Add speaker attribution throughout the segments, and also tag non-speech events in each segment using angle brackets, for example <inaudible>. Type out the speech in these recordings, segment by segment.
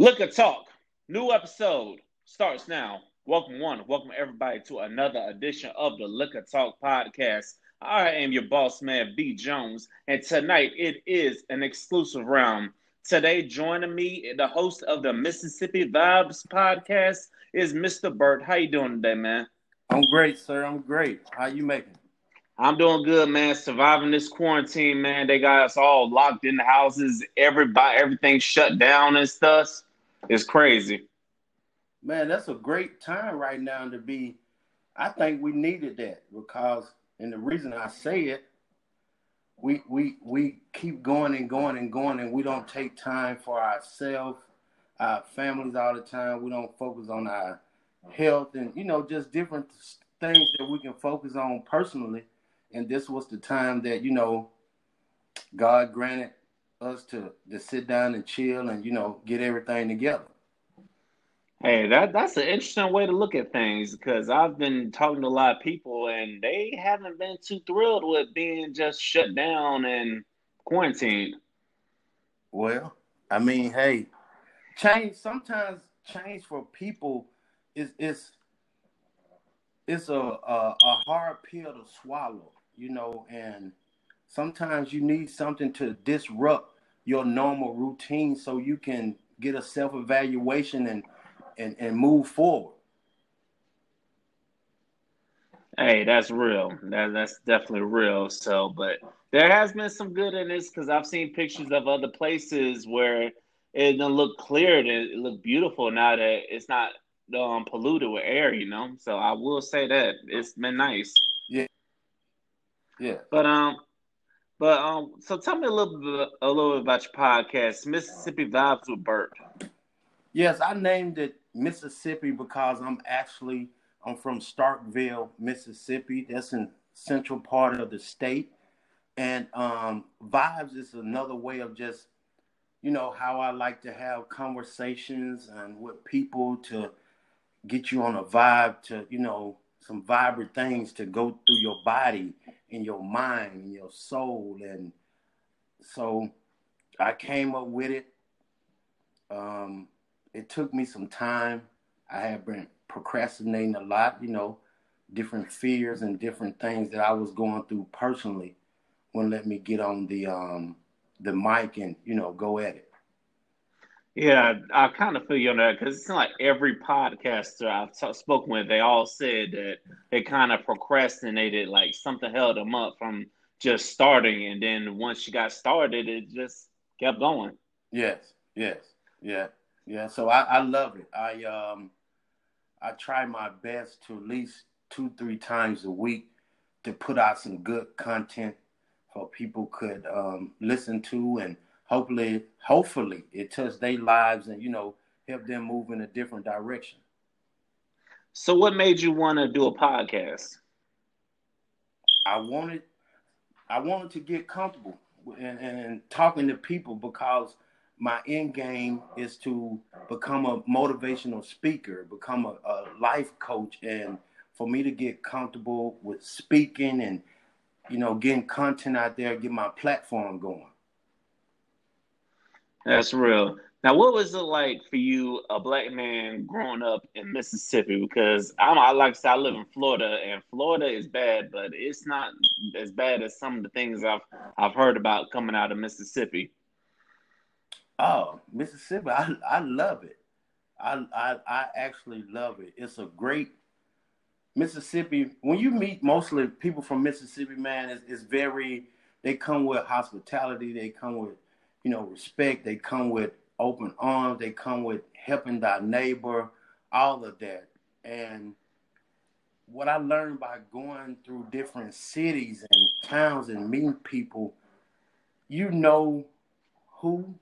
Speaker 1: Liquor Talk, new episode starts now. Welcome one, welcome everybody to another edition of the Liquor Talk podcast. I am your boss man, B Jones, and tonight it is an exclusive round. Today, joining me, the host of the Mississippi Vibes podcast is Mr. Burt. How you doing today, man?
Speaker 2: I'm great, sir. I'm great. How you making?
Speaker 1: I'm doing good, man. Surviving this quarantine, man. They got us all locked in the houses. Everybody, everything shut down and stuff. It's crazy.
Speaker 2: Man, that's a great time right now to be. I think we needed that because, and the reason I say it, we we we keep going and going and going, and we don't take time for ourselves, our families all the time. We don't focus on our health and you know just different things that we can focus on personally. And this was the time that you know God granted us to to sit down and chill and you know get everything together.
Speaker 1: Hey, that that's an interesting way to look at things because I've been talking to a lot of people and they haven't been too thrilled with being just shut down and quarantined.
Speaker 2: Well, I mean, hey, change sometimes change for people is is it's a, a a hard pill to swallow, you know, and sometimes you need something to disrupt your normal routine so you can get a self evaluation and, and and move forward.
Speaker 1: Hey, that's real. That that's definitely real. So, but there has been some good in this because I've seen pictures of other places where it didn't look clear and it looked beautiful now that it's not um, polluted with air. You know, so I will say that it's been nice.
Speaker 2: Yeah, yeah.
Speaker 1: But um, but um, so tell me a little bit, a little bit about your podcast, Mississippi Vibes with Burt.
Speaker 2: Yes, I named it Mississippi because I'm actually I'm from Starkville, Mississippi. That's in central part of the state, and um, vibes is another way of just you know how I like to have conversations and with people to get you on a vibe to you know some vibrant things to go through your body and your mind and your soul and so i came up with it. Um, it took me some time. I have been procrastinating a lot you know different fears and different things that i was going through personally wouldn't let me get on the um, the mic and you know go at it
Speaker 1: yeah, I, kind of feel you on that because it's like every podcaster I've t- spoken with, they all said that they kind of procrastinated, like something held them up from just starting, and then once you got started, it just kept going.
Speaker 2: Yes, yes, yeah, yeah. So I, I love it. I um, I try my best to at least two, three times a week to put out some good content for people could um, listen to and hopefully, hopefully it touched their lives and you know help them move in a different direction.
Speaker 1: So, what made you want to do a podcast?
Speaker 2: I wanted, I wanted to get comfortable and, and, talking to people because my end game is to become a motivational speaker, become a, a life coach, and for me to get comfortable with speaking and you know getting content out there, get my platform going.
Speaker 1: That's real. Now, what was it like for you, a black man growing up in Mississippi? Because I'm, I like I live in Florida, and Florida is bad, but it's not as bad as some of the things I've I've heard about coming out of Mississippi.
Speaker 2: Oh, Mississippi, I I love it. I I I actually love it. It's a great Mississippi. When you meet mostly people from Mississippi, man, it's, it's very. They come with hospitality. They come with you know, respect. They come with open arms. They come with helping thy neighbor, all of that. And what I learned by going through different cities and towns and meeting people, you know who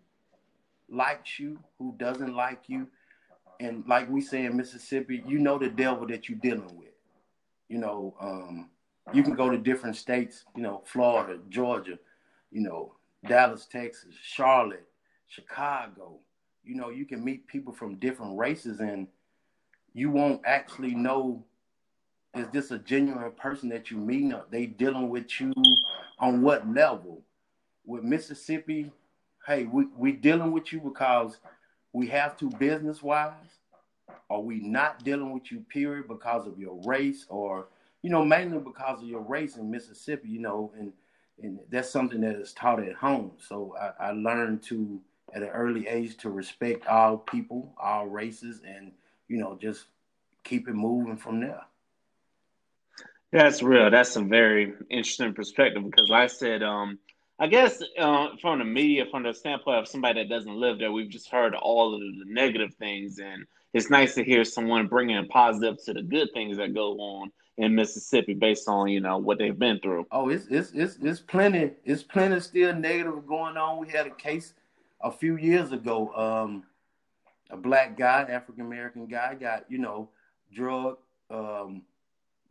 Speaker 2: likes you, who doesn't like you. And like we say in Mississippi, you know the devil that you're dealing with. You know, um, you can go to different states, you know, Florida, Georgia, you know, Dallas, Texas, Charlotte, Chicago. You know, you can meet people from different races and you won't actually know is this a genuine person that you meet? They dealing with you on what level? With Mississippi, hey, we we dealing with you because we have to business wise? Are we not dealing with you, period, because of your race or, you know, mainly because of your race in Mississippi, you know, and, and that's something that is taught at home. So I, I learned to, at an early age, to respect all people, all races, and, you know, just keep it moving from there.
Speaker 1: That's real. That's a very interesting perspective because, like I said, um, I guess uh, from the media, from the standpoint of somebody that doesn't live there, we've just heard all of the negative things, and it's nice to hear someone bringing positive to the good things that go on in Mississippi based on you know what they've been through.
Speaker 2: Oh, it's it's it's, it's plenty. It's plenty still negative going on. We had a case a few years ago. Um, a black guy, African American guy, got you know drug um,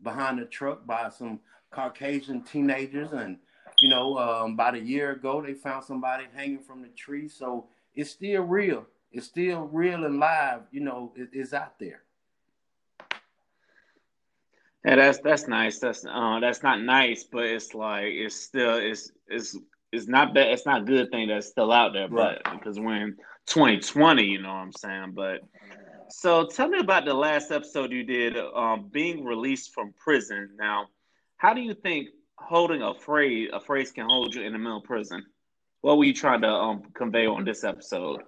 Speaker 2: behind a truck by some Caucasian teenagers, and you know um, about a year ago they found somebody hanging from the tree. So it's still real it's still real and live. You know, it, it's out there.
Speaker 1: Yeah, that's that's nice. That's uh, that's not nice, but it's like it's still it's it's it's not bad. It's not a good thing that's still out there, right. but because we're in 2020, you know what I'm saying. But so tell me about the last episode you did, um, being released from prison. Now, how do you think holding a phrase a phrase can hold you in the middle of prison? What were you trying to um, convey on this episode?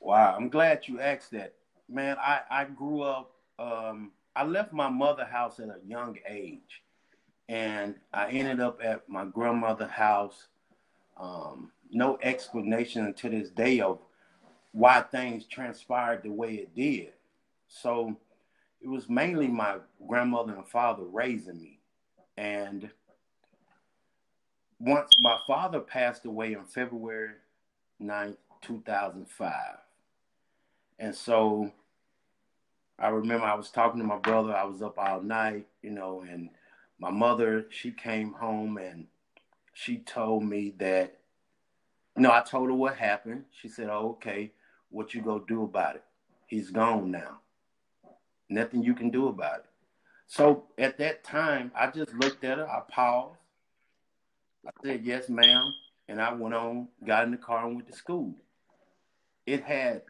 Speaker 2: Wow, I'm glad you asked that. Man, I, I grew up, um, I left my mother house at a young age. And I ended up at my grandmother's house. Um, no explanation to this day of why things transpired the way it did. So it was mainly my grandmother and father raising me. And once my father passed away on February 9th, 2005, and so I remember I was talking to my brother. I was up all night, you know, and my mother, she came home and she told me that, you know, I told her what happened. She said, oh, okay, what you gonna do about it? He's gone now. Nothing you can do about it. So at that time, I just looked at her, I paused. I said, yes, ma'am. And I went on, got in the car and went to school. It had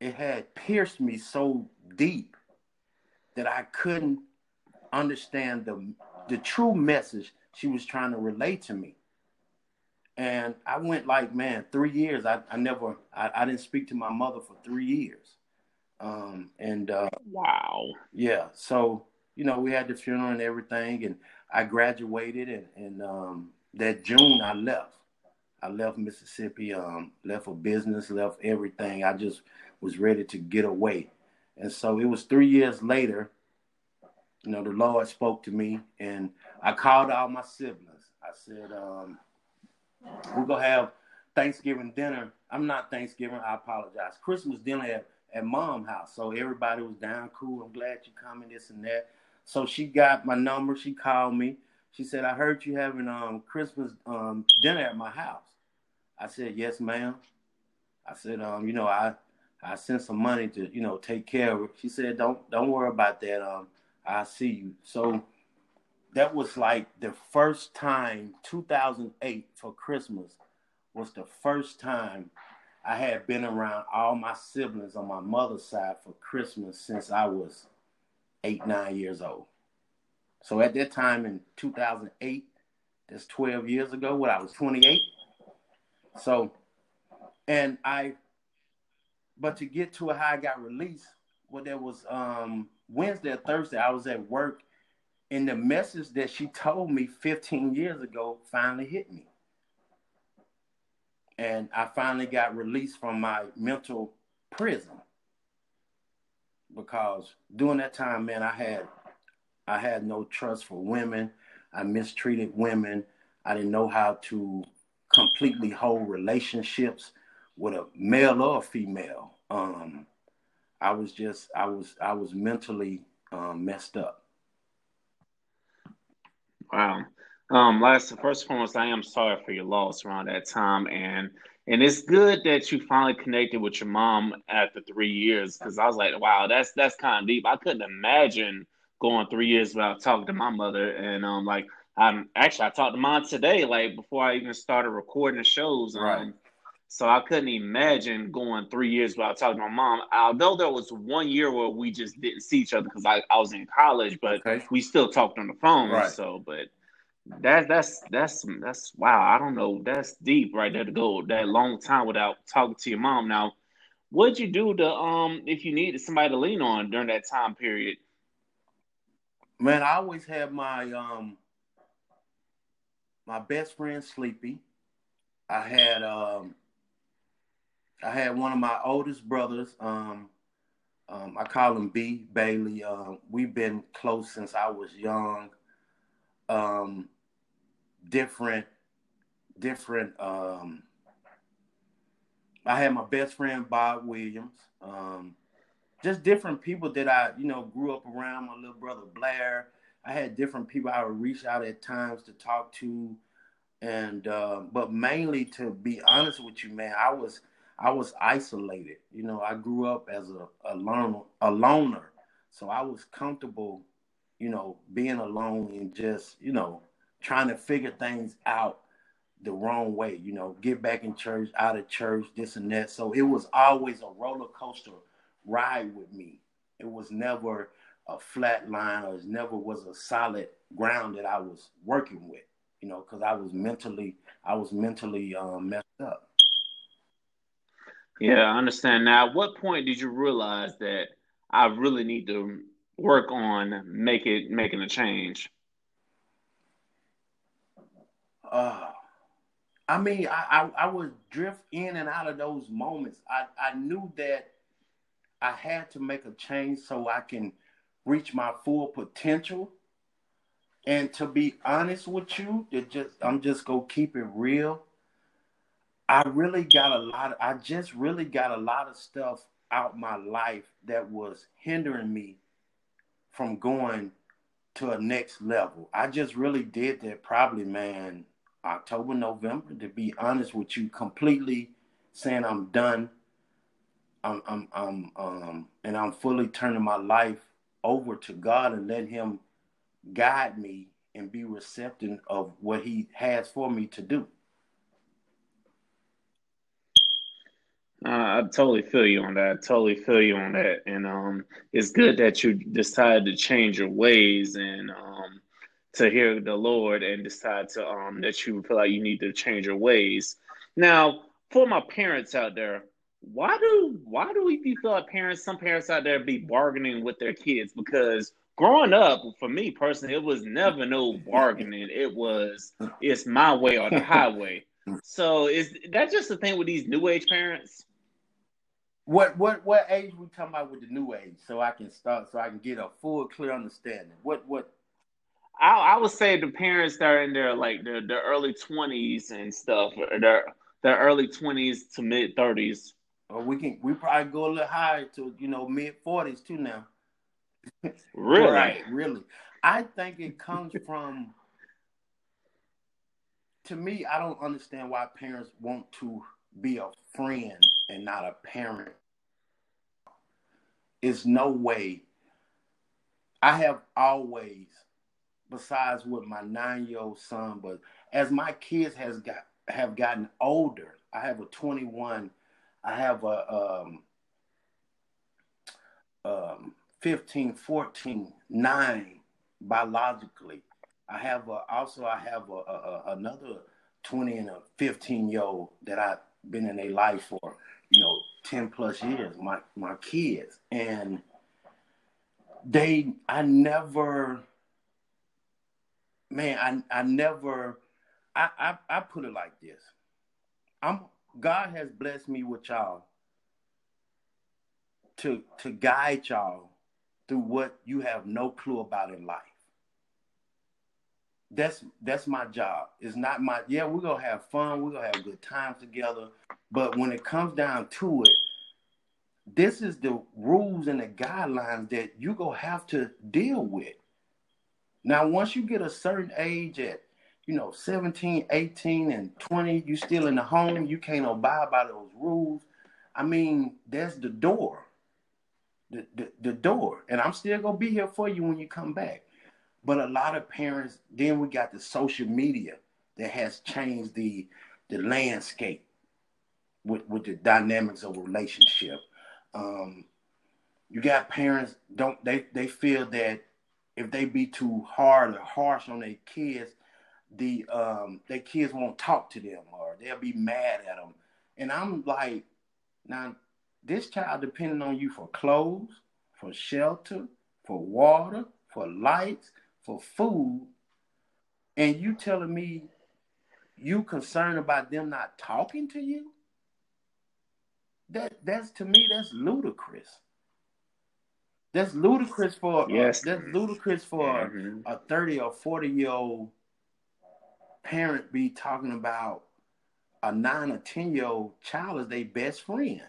Speaker 2: it had pierced me so deep that I couldn't understand the the true message she was trying to relate to me. And I went like, man, three years. I, I never, I, I didn't speak to my mother for three years. Um, and uh,
Speaker 1: wow,
Speaker 2: yeah. So you know, we had the funeral and everything, and I graduated, and, and um, that June I left. I left Mississippi, um, left for business, left everything. I just was ready to get away. And so it was three years later, you know, the Lord spoke to me and I called all my siblings. I said, um, we're going to have Thanksgiving dinner. I'm not Thanksgiving, I apologize. Christmas dinner at, at mom house. So everybody was down cool. I'm glad you coming, this and that. So she got my number. She called me. She said, I heard you having um Christmas um dinner at my house. I said, Yes, ma'am. I said, um, you know, I I sent some money to, you know, take care of her. She said, Don't don't worry about that. Um, i see you. So that was like the first time 2008 for Christmas was the first time I had been around all my siblings on my mother's side for Christmas since I was eight, nine years old. So at that time in 2008, that's 12 years ago when I was 28. So, and I but to get to how I got released, well, there was um, Wednesday or Thursday, I was at work, and the message that she told me 15 years ago finally hit me. And I finally got released from my mental prison because during that time, man, I had I had no trust for women. I mistreated women. I didn't know how to completely whole relationships with a male or a female. Um, I was just I was I was mentally um, messed up.
Speaker 1: Wow. Um, last first and foremost, I am sorry for your loss around that time, and and it's good that you finally connected with your mom after three years because I was like, wow, that's that's kind of deep. I couldn't imagine going three years without talking to my mother, and um, like I'm actually I talked to mom today, like before I even started recording the shows. Um, right So I couldn't imagine going three years without talking to my mom. Although there was one year where we just didn't see each other because I, I was in college, but okay. we still talked on the phone. Right. So, but that that's that's that's wow. I don't know. That's deep right there to go that long time without talking to your mom. Now, what'd you do to um if you needed somebody to lean on during that time period?
Speaker 2: Man, I always had my um my best friend Sleepy. I had um I had one of my oldest brothers. Um, um, I call him B Bailey. Uh, we've been close since I was young. Um, different, different. Um, I had my best friend Bob Williams. Um, just different people that I, you know, grew up around. My little brother Blair. I had different people I would reach out at times to talk to, and uh, but mainly to be honest with you, man, I was I was isolated. You know, I grew up as a, a loner, a loner. So I was comfortable, you know, being alone and just, you know, trying to figure things out the wrong way, you know, get back in church, out of church, this and that. So it was always a roller coaster ride with me. It was never a flat line or it never was a solid ground that I was working with, you know, because I was mentally, I was mentally um, messed up.
Speaker 1: Yeah, I understand. Now, at what point did you realize that I really need to work on make it making a change?
Speaker 2: Uh, I mean, I, I, I would drift in and out of those moments. I, I knew that I had to make a change so I can reach my full potential. And to be honest with you, just I'm just gonna keep it real. I really got a lot. Of, I just really got a lot of stuff out my life that was hindering me from going to a next level. I just really did that probably, man, October, November, to be honest with you, completely saying I'm done. I'm, I'm, I'm, um, and I'm fully turning my life over to God and let Him guide me and be receptive of what He has for me to do.
Speaker 1: I totally feel you on that. I totally feel you on that. And um, it's good that you decided to change your ways and um, to hear the Lord and decide to um, that you feel like you need to change your ways. Now, for my parents out there, why do why do we feel like parents? Some parents out there be bargaining with their kids because growing up, for me personally, it was never no bargaining. It was it's my way or the highway. So is that just the thing with these new age parents?
Speaker 2: What what what age we talking about with the new age? So I can start, so I can get a full clear understanding. What what?
Speaker 1: I, I would say the parents that are in their like their, their early twenties and stuff, their their early twenties to mid thirties.
Speaker 2: Or we can we probably go a little higher to you know mid forties too now.
Speaker 1: Really?
Speaker 2: right, really. I think it comes from. To me, I don't understand why parents want to be a friend and not a parent It's no way. I have always, besides with my nine-year-old son, but as my kids has got have gotten older, I have a 21, I have a um, um, 15, 14, 9 biologically. I have a, also I have a, a, another 20 and a 15 year old that I've been in their life for, you know, 10 plus years, my my kids. And they I never man, I I never I, I I put it like this. I'm God has blessed me with y'all to to guide y'all through what you have no clue about in life that's that's my job. It's not my yeah, we're gonna have fun, we're gonna have good times together. But when it comes down to it, this is the rules and the guidelines that you're gonna have to deal with. Now, once you get a certain age at you know 17, 18, and 20, you still in the home, you can't abide by those rules. I mean, that's the door. The, the, the door. And I'm still gonna be here for you when you come back. But a lot of parents, then we got the social media that has changed the the landscape. with with the dynamics of a relationship. Um, you got parents don't they they feel that if they be too hard or harsh on their kids, the um their kids won't talk to them or they'll be mad at them. And I'm like, now this child depending on you for clothes, for shelter, for water, for lights, for food, and you telling me you concerned about them not talking to you? That that's to me that's ludicrous. That's ludicrous for yes. Uh, that's ludicrous for mm-hmm. a 30 or 40 year old parent be talking about a nine or ten year old child as their best friend.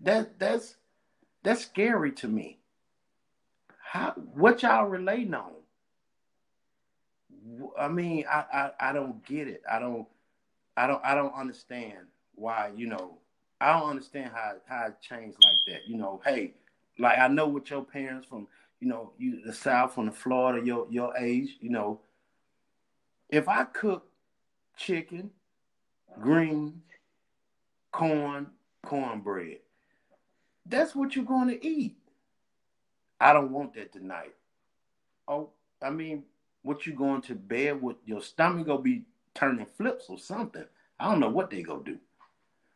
Speaker 2: That that's that's scary to me. How what y'all relating on? I mean, I, I I don't get it. I don't I don't I don't understand why, you know, I don't understand how how it changed like that. You know, hey, like I know what your parents from, you know, you the South from the Florida, your your age, you know. If I cook chicken, greens, corn, cornbread, that's what you're going to eat. I don't want that tonight. Oh, I mean, what you going to bed with? Your stomach gonna be turning flips or something. I don't know what they gonna do,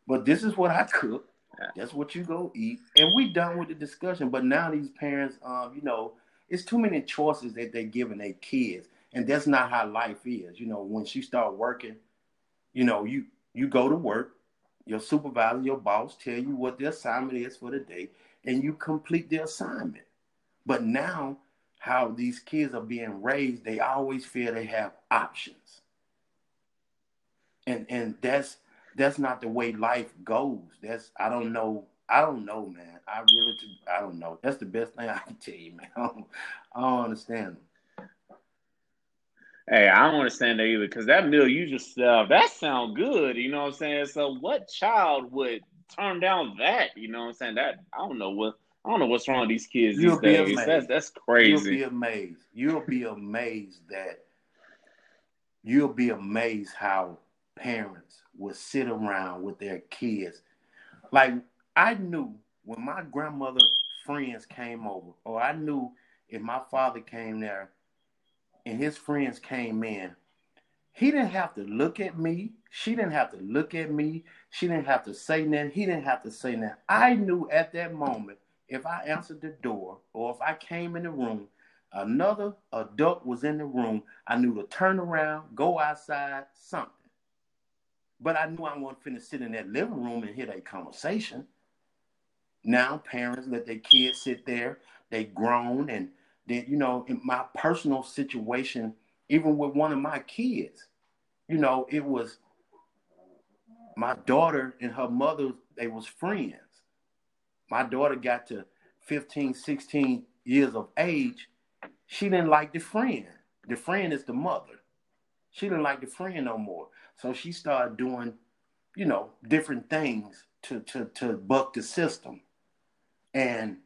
Speaker 2: but this is what I cook. That's what you go eat, and we done with the discussion. But now these parents, um, you know, it's too many choices that they're giving their kids, and that's not how life is. You know, when she start working, you know, you you go to work, your supervisor, your boss tell you what the assignment is for the day, and you complete the assignment. But now, how these kids are being raised, they always feel they have options, and and that's that's not the way life goes. That's I don't know. I don't know, man. I really, I don't know. That's the best thing <laughs> I can tell you, man. I don't, I don't understand.
Speaker 1: Hey, I don't understand that either because that meal you just uh, that sound good. You know what I'm saying? So, what child would turn down that? You know what I'm saying? That I don't know what I don't know what's wrong with these kids You'll these days. That's that's crazy.
Speaker 2: You'll be amazed. You'll be amazed that you'll be amazed how parents would sit around with their kids. Like I knew when my grandmother friends came over, or I knew if my father came there and his friends came in, he didn't have to look at me. She didn't have to look at me. She didn't have to say nothing. He didn't have to say nothing. I knew at that moment if I answered the door or if I came in the room, another adult was in the room, I knew to turn around, go outside, something. But I knew I wasn't finna sit in that living room and hear that conversation. Now parents let their kids sit there, they grown, and then you know, in my personal situation, even with one of my kids, you know, it was my daughter and her mother, they was friends. My daughter got to 15, 16 years of age. She didn't like the friend. The friend is the mother. She didn't like the friend no more. So she started doing, you know, different things to to to buck the system. And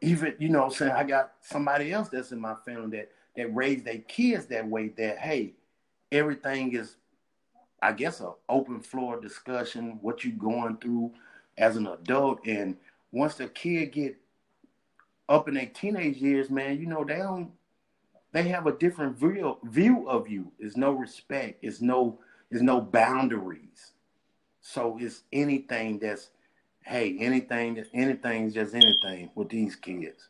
Speaker 2: even, you know, saying I got somebody else that's in my family that that raised their kids that way that hey, everything is I guess a open floor discussion, what you going through as an adult. And once the kid get up in their teenage years, man, you know, they don't they have a different view view of you. There's no respect. It's no there's no boundaries. So it's anything that's hey, anything anything's just anything with these kids.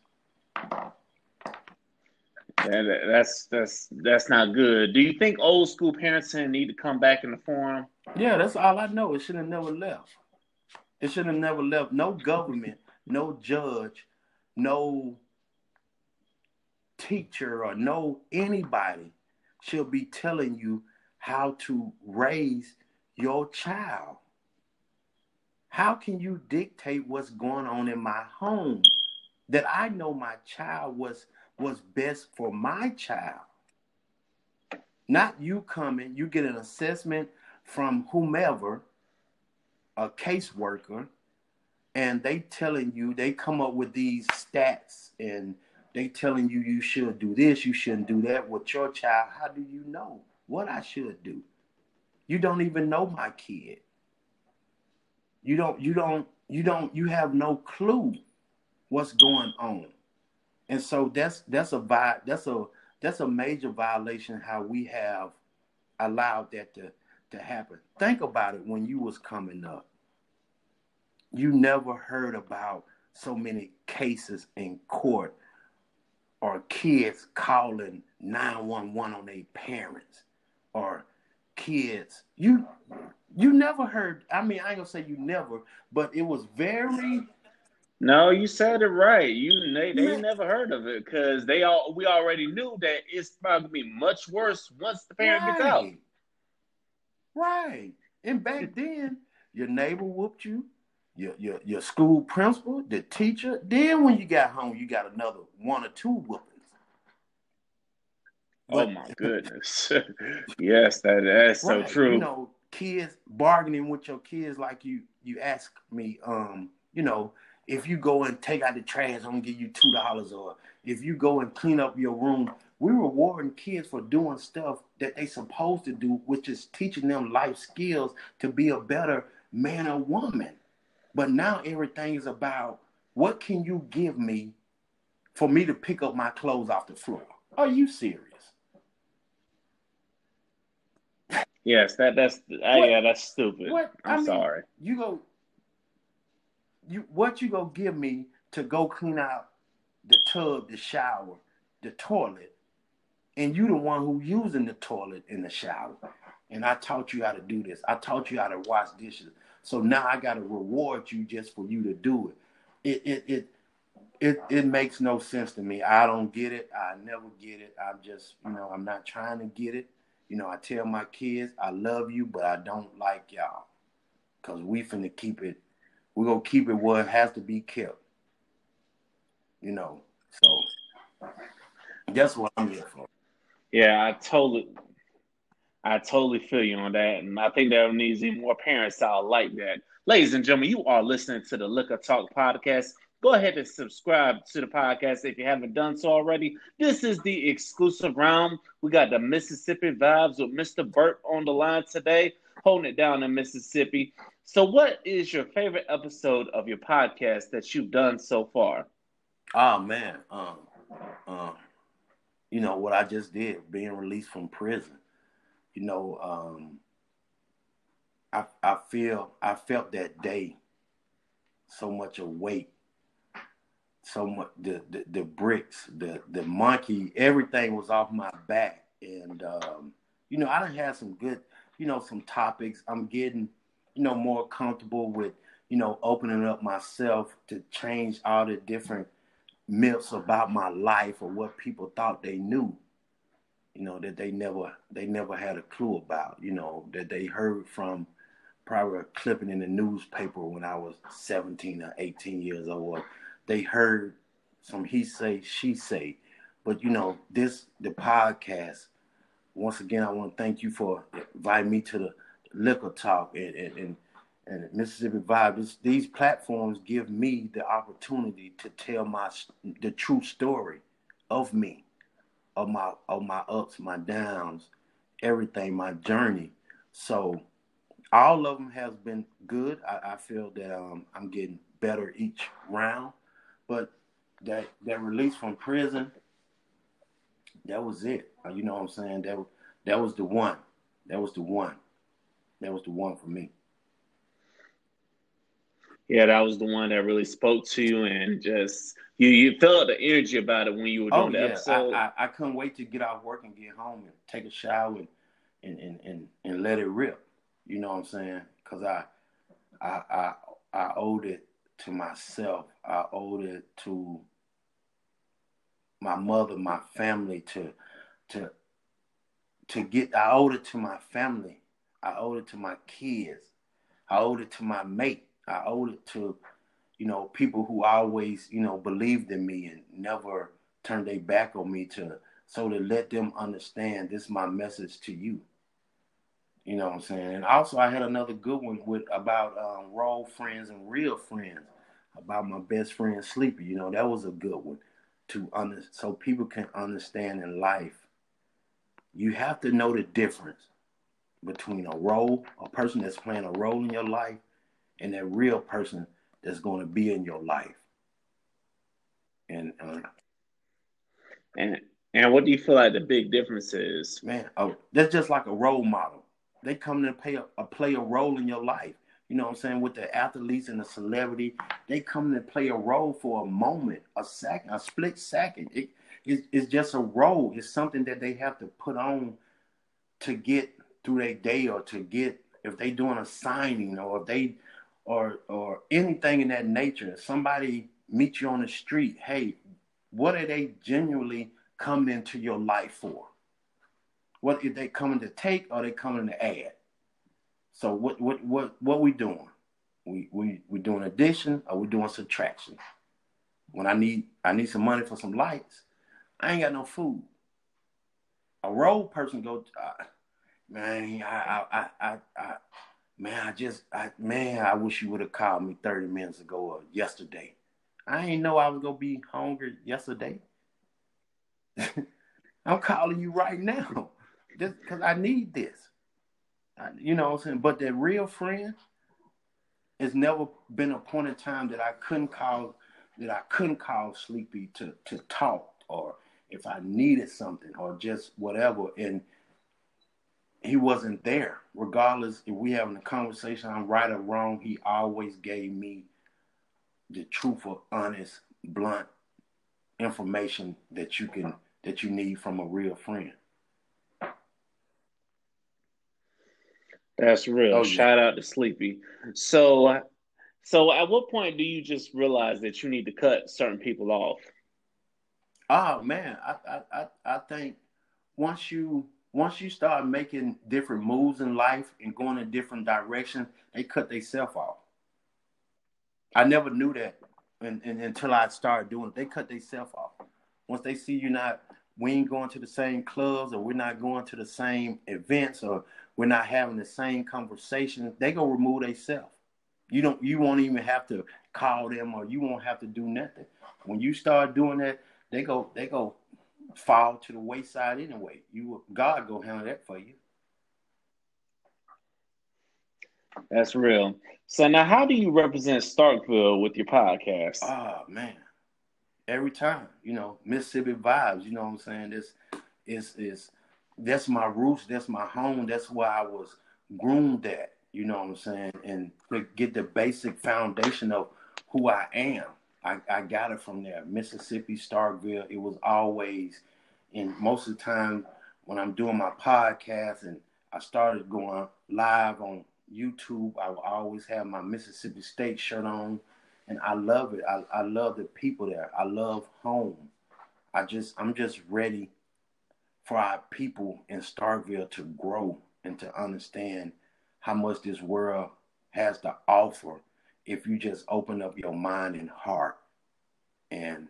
Speaker 1: That's that's that's not good. Do you think old school parenting need to come back in the forum?
Speaker 2: Yeah, that's all I know. It should have never left. It should have never left. No government, no judge, no teacher or no anybody should be telling you how to raise your child. How can you dictate what's going on in my home that I know my child was was best for my child? Not you coming, you get an assessment from whomever, a caseworker, and they telling you they come up with these stats and they telling you you should do this, you shouldn't do that with your child. How do you know what I should do? You don't even know my kid. You don't you don't you don't you have no clue what's going on. And so that's that's a that's a that's a major violation how we have allowed that to to happen. Think about it when you was coming up. You never heard about so many cases in court or kids calling 911 on their parents or kids. You you never heard I mean I ain't gonna say you never, but it was very
Speaker 1: no, you said it right. You they, they never heard of it because they all we already knew that it's probably gonna be much worse once the parent right. gets out.
Speaker 2: Right. And back <laughs> then, your neighbor whooped you, your, your your school principal, the teacher. Then when you got home, you got another one or two whoopings.
Speaker 1: oh my goodness. <laughs> yes, that that's right. so true.
Speaker 2: You know, kids bargaining with your kids like you you ask me, um, you know, if you go and take out the trash, I'm gonna give you two dollars, or if you go and clean up your room, we rewarding kids for doing stuff that they supposed to do, which is teaching them life skills to be a better man or woman. But now everything is about what can you give me for me to pick up my clothes off the floor? Are you serious?
Speaker 1: Yes, that that's uh, yeah, that's stupid. What, I'm I mean, sorry.
Speaker 2: You go you what you gonna give me to go clean out the tub, the shower, the toilet, and you the one who using the toilet in the shower. And I taught you how to do this. I taught you how to wash dishes. So now I gotta reward you just for you to do it. It it it it, it makes no sense to me. I don't get it. I never get it. I'm just, you know, I'm not trying to get it. You know, I tell my kids, I love you, but I don't like y'all. Cause we finna keep it, we're gonna keep it where it has to be kept. You know, so that's what I'm here for.
Speaker 1: Yeah, I totally, I totally feel you on that, and I think there needs even more parents out like that. Ladies and gentlemen, you are listening to the Liquor Talk podcast. Go ahead and subscribe to the podcast if you haven't done so already. This is the exclusive round. We got the Mississippi vibes with Mr. Burt on the line today, holding it down in Mississippi. So, what is your favorite episode of your podcast that you've done so far?
Speaker 2: Oh man, um, um, you know what I just did, being released from prison. You know, um, I I feel I felt that day so much of weight, so much the the, the bricks, the the monkey, everything was off my back, and um, you know I done had some good, you know, some topics. I'm getting, you know, more comfortable with, you know, opening up myself to change all the different myths about my life or what people thought they knew you know that they never they never had a clue about you know that they heard from probably a clipping in the newspaper when i was 17 or 18 years old they heard some he say she say but you know this the podcast once again i want to thank you for inviting me to the liquor talk and, and, and and Mississippi Vibe, this, these platforms give me the opportunity to tell my the true story of me, of my of my ups, my downs, everything, my journey. So all of them has been good. I, I feel that um, I'm getting better each round, but that that release from prison, that was it. Uh, you know what I'm saying? That that was the one. That was the one. That was the one for me
Speaker 1: yeah, that was the one that really spoke to you and just you you felt the energy about it when you were doing oh, the yeah. episode.
Speaker 2: I, I, I, couldn't wait to get off work and get home and take a shower and and, and, and, and let it rip. You know what I'm saying? Because I, I I I owed it to myself. I owed it to my mother, my family to to to get I owed it to my family. I owed it to my kids. I owed it to my mate I owed it to, you know, people who always, you know, believed in me and never turned their back on me to so to let them understand this is my message to you. You know what I'm saying? And also I had another good one with about um, role friends and real friends, about my best friend Sleepy. You know, that was a good one to under so people can understand in life. You have to know the difference between a role, a person that's playing a role in your life, and that real person that's going to be in your life. And uh,
Speaker 1: and and what do you feel like the big difference is?
Speaker 2: Man, oh, that's just like a role model. They come to play a, a play a role in your life. You know what I'm saying? With the athletes and the celebrity, they come to play a role for a moment, a second, a split second. It, it, it's just a role. It's something that they have to put on to get through their day or to get if they doing a signing or if they or or anything in that nature. If somebody meet you on the street, hey, what are they genuinely coming into your life for? What are they coming to take or they coming to add? So what what what what we doing? We we we doing addition or we doing subtraction? When I need I need some money for some lights, I ain't got no food. A road person go, uh, man, I, I, I, I, man, I just, I, man, I wish you would have called me 30 minutes ago or yesterday. I ain't know I was gonna be hungry yesterday. <laughs> I'm calling you right now, just because I need this. I, you know what I'm saying? But that real friend, it's never been a point in time that I couldn't call that I couldn't call Sleepy to to talk or if I needed something or just whatever. And he wasn't there. Regardless if we having a conversation, I'm right or wrong, he always gave me the truthful, honest, blunt information that you can that you need from a real friend.
Speaker 1: That's real. Oh, yeah. Shout out to Sleepy. So, so at what point do you just realize that you need to cut certain people off?
Speaker 2: Oh man, I I I think once you once you start making different moves in life and going in different directions, they cut themselves off. I never knew that and, and, until I started doing it. They cut themselves off. Once they see you not, we ain't going to the same clubs or we're not going to the same events or we're not having the same conversations, they gonna remove themselves. You don't you won't even have to call them or you won't have to do nothing. When you start doing that, they go they go fall to the wayside anyway. You God go handle that for you.
Speaker 1: That's real. So now, how do you represent Starkville with your podcast?
Speaker 2: Oh man, every time you know Mississippi vibes. You know what I'm saying? This is is that's my roots. That's my home. That's where I was groomed at. You know what I'm saying? And to get the basic foundation of who I am. I, I got it from there. Mississippi, Starkville. It was always, and most of the time when I'm doing my podcast and I started going live on YouTube, I always have my Mississippi State shirt on, and I love it. I, I love the people there. I love home. I just I'm just ready for our people in Starkville to grow and to understand how much this world has to offer if you just open up your mind and heart. And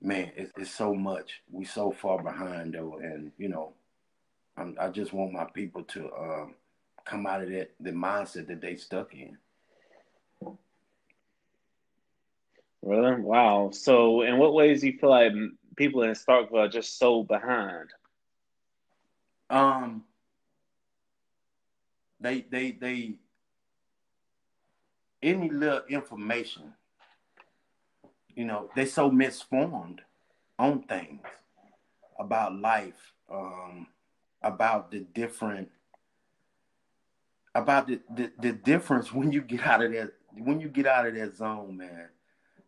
Speaker 2: man, it's, it's so much. We so far behind though, and you know, I'm, i just want my people to um, come out of that the mindset that they stuck in.
Speaker 1: Really? Wow. So, in what ways do you feel like people in Starkville are just so behind?
Speaker 2: Um, they they they any little information, you know, they so misformed on things about life, um, about the different about the, the, the difference when you get out of that when you get out of that zone, man.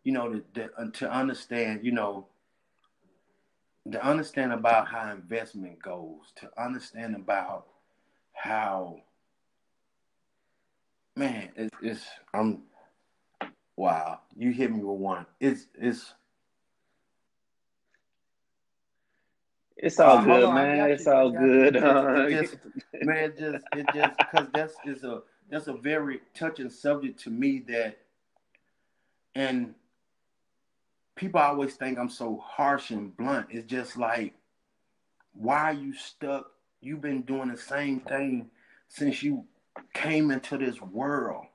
Speaker 2: You know, the, the, to understand, you know, to understand about how investment goes, to understand about how, man, it's, it's I'm, wow, you hit me with one. It's it's
Speaker 1: It's all good, man. It's all good.
Speaker 2: It just, man, just it just because that's is a that's a very touching subject to me that, and people always think I'm so harsh and blunt. It's just like, why are you stuck? You've been doing the same thing since you came into this world.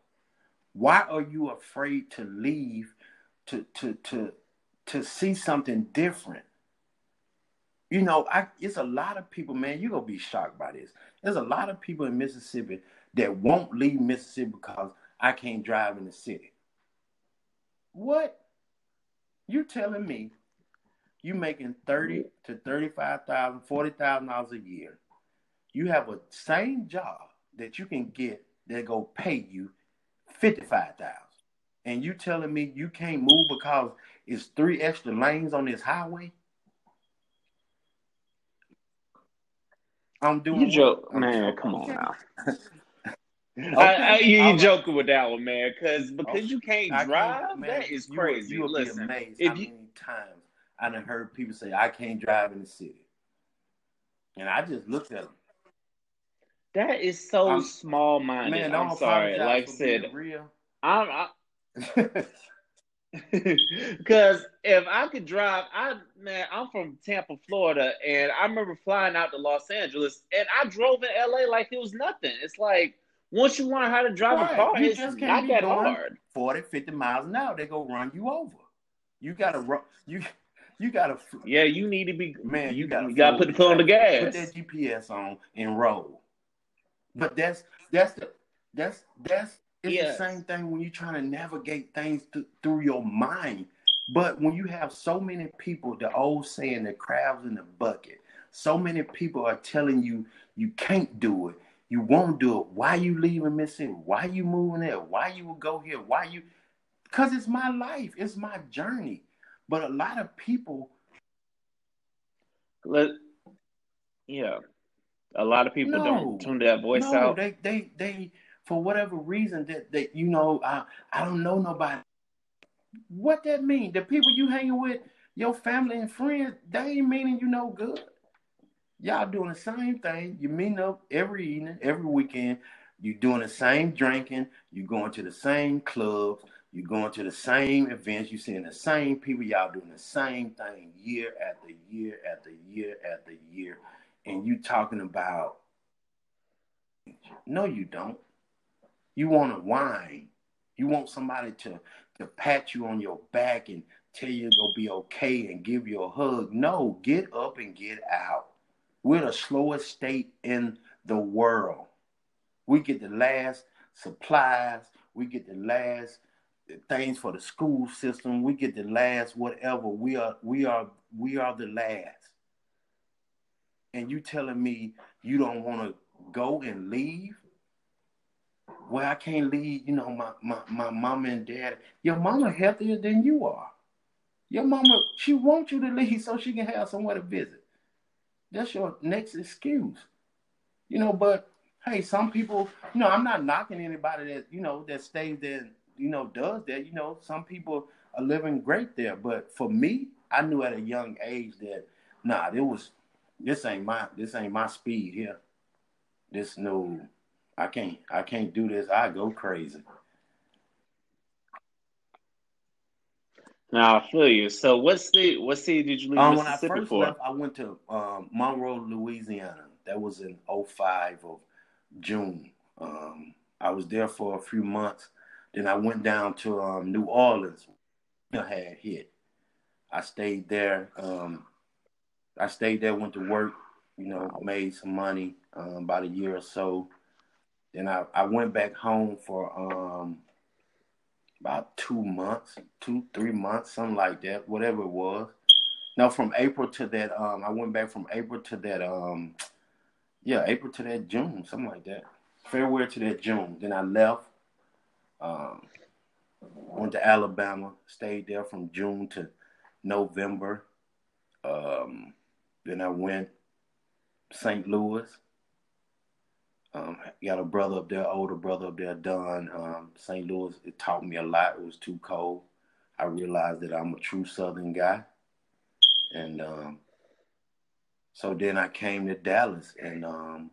Speaker 2: Why are you afraid to leave to to to to see something different? You know, I it's a lot of people, man. You're gonna be shocked by this. There's a lot of people in Mississippi that won't leave Mississippi because I can't drive in the city. What? You telling me you making thirty to thirty-five thousand, forty thousand dollars a year. You have a same job that you can get that go pay you fifty-five thousand. And you telling me you can't move because it's three extra lanes on this highway? I'm doing
Speaker 1: you joke, man. Come on now. <laughs> Okay. I, I, you, you joking with that one, man? Because because okay. you can't drive, can't, man, that is crazy.
Speaker 2: You will, you will Listen, be amazed if how you, many times I done heard people say I can't drive in the city, and I just looked at them.
Speaker 1: That is so small minded. Man, I'm sorry. Like I said, real. I'm. Because <laughs> if I could drive, I man, I'm from Tampa, Florida, and I remember flying out to Los Angeles, and I drove in LA like it was nothing. It's like once you learn how to drive right. a car, you it's just not that hard.
Speaker 2: 40, 50 miles an hour, they go run you over. You gotta run. You you gotta.
Speaker 1: Yeah, you need to be man. You gotta, you gotta put the foot on the gas.
Speaker 2: Put that GPS on and roll. But that's that's the that's that's it's yes. the same thing when you're trying to navigate things th- through your mind. But when you have so many people, the old saying, the crabs in the bucket, so many people are telling you you can't do it, you won't do it. Why you leaving Mississippi? Why you moving there? Why you will go here? Why you? Because it's my life, it's my journey. But a lot of people,
Speaker 1: let yeah, a lot of people no, don't tune that voice no, out.
Speaker 2: They they they for whatever reason that that you know I I don't know nobody. What that mean? The people you hanging with, your family and friends, they ain't meaning you no good. Y'all doing the same thing. You meeting up every evening, every weekend. You doing the same drinking. You going to the same clubs. You going to the same events. You seeing the same people. Y'all doing the same thing year after year after year after year, and you talking about. No, you don't. You want to whine. You want somebody to, to pat you on your back and tell you to be okay and give you a hug. No, get up and get out. We're the slowest state in the world. We get the last supplies. We get the last things for the school system. We get the last whatever. We are we are we are the last. And you telling me you don't want to go and leave? well, I can't leave, you know, my, my, my mama and dad. Your mama healthier than you are. Your mama, she wants you to leave so she can have somewhere to visit. That's your next excuse. You know, but hey, some people, you know, I'm not knocking anybody that, you know, that stays there, you know, does that. You know, some people are living great there. But for me, I knew at a young age that nah, it was this ain't my this ain't my speed here. This no I can't I can't do this. I go crazy.
Speaker 1: Now I feel you. So what state what city did you leave um, Mississippi
Speaker 2: when I first
Speaker 1: for?
Speaker 2: Left, I went to um, Monroe, Louisiana. That was in 05 of June. Um, I was there for a few months. Then I went down to um, New Orleans. I had hit. I stayed there. Um, I stayed there, went to work, you know, made some money um, about a year or so. Then I, I went back home for um, about two months, two, three months, something like that, whatever it was. Now from April to that, um, I went back from April to that, um, yeah, April to that June, something like that. February to that June. Then I left, um, went to Alabama, stayed there from June to November. Um, then I went St. Louis, um, got a brother up there, older brother up there, Don. Um, St. Louis, it taught me a lot. It was too cold. I realized that I'm a true Southern guy. And um, so then I came to Dallas in, um,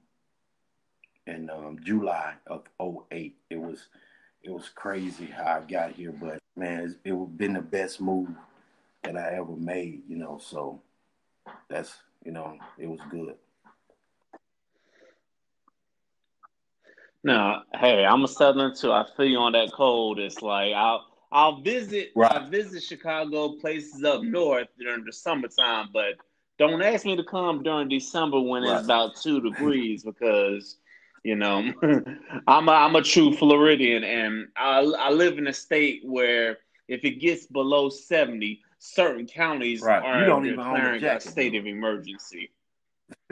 Speaker 2: in um, July of 08. It was it was crazy how I got here, but man, it's, it been the best move that I ever made, you know. So that's you know, it was good.
Speaker 1: No, hey, I'm a Southerner too. I feel you on that cold. It's like I'll I'll visit right. I visit Chicago places up north during the summertime, but don't ask me to come during December when right. it's about two degrees because You know, <laughs> I'm a, I'm a true Floridian, and I I live in a state where if it gets below seventy, certain counties right. are you don't declaring a state of emergency. <laughs>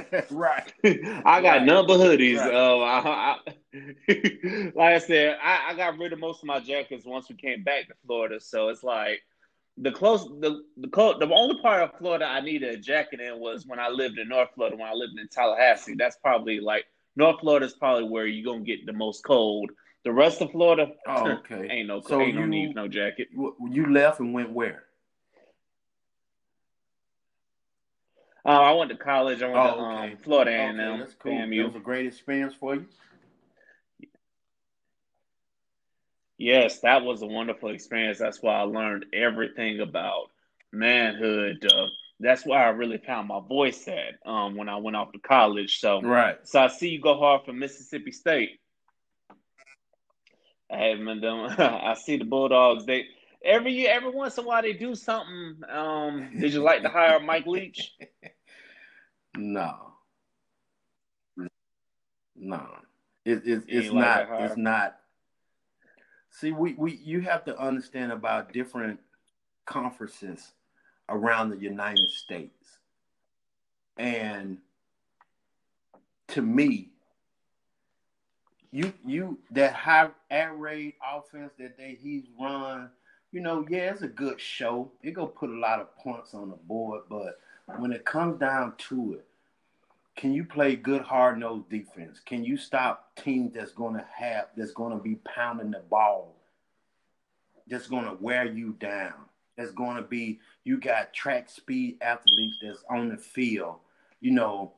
Speaker 1: <laughs>
Speaker 2: right.
Speaker 1: I got right. but hoodies. Right. Uh, I, I, <laughs> like I said, I, I, got rid of most of my jackets once we came back to Florida. So it's like the close the the the only part of Florida I needed a jacket in was when I lived in North Florida. When I lived in Tallahassee, that's probably like North Florida is probably where you're gonna get the most cold. The rest of Florida,
Speaker 2: oh, <laughs> okay,
Speaker 1: ain't no so ain't you, no need no jacket.
Speaker 2: You left and went where?
Speaker 1: Uh, I went to college. I went oh, to um, Florida A and M.
Speaker 2: That's cool. It was a great experience for you.
Speaker 1: Yes, that was a wonderful experience. That's why I learned everything about manhood. Uh, that's why I really found my voice at um, when I went off to college. So,
Speaker 2: right.
Speaker 1: So I see you go hard for Mississippi State. Hey man, <laughs> I see the Bulldogs. They every year, every once in a while, they do something. Um, did you like to hire Mike Leach? <laughs>
Speaker 2: no, no. It, it, it's not. It's not See, we, we you have to understand about different conferences around the United States. And to me, you you that high air raid offense that they he's run, you know, yeah, it's a good show. It gonna put a lot of points on the board, but when it comes down to it, can you play good hard nosed defense? Can you stop teams that's gonna have that's gonna be pounding the ball, that's gonna wear you down? That's gonna be you got track speed athletes that's on the field, you know,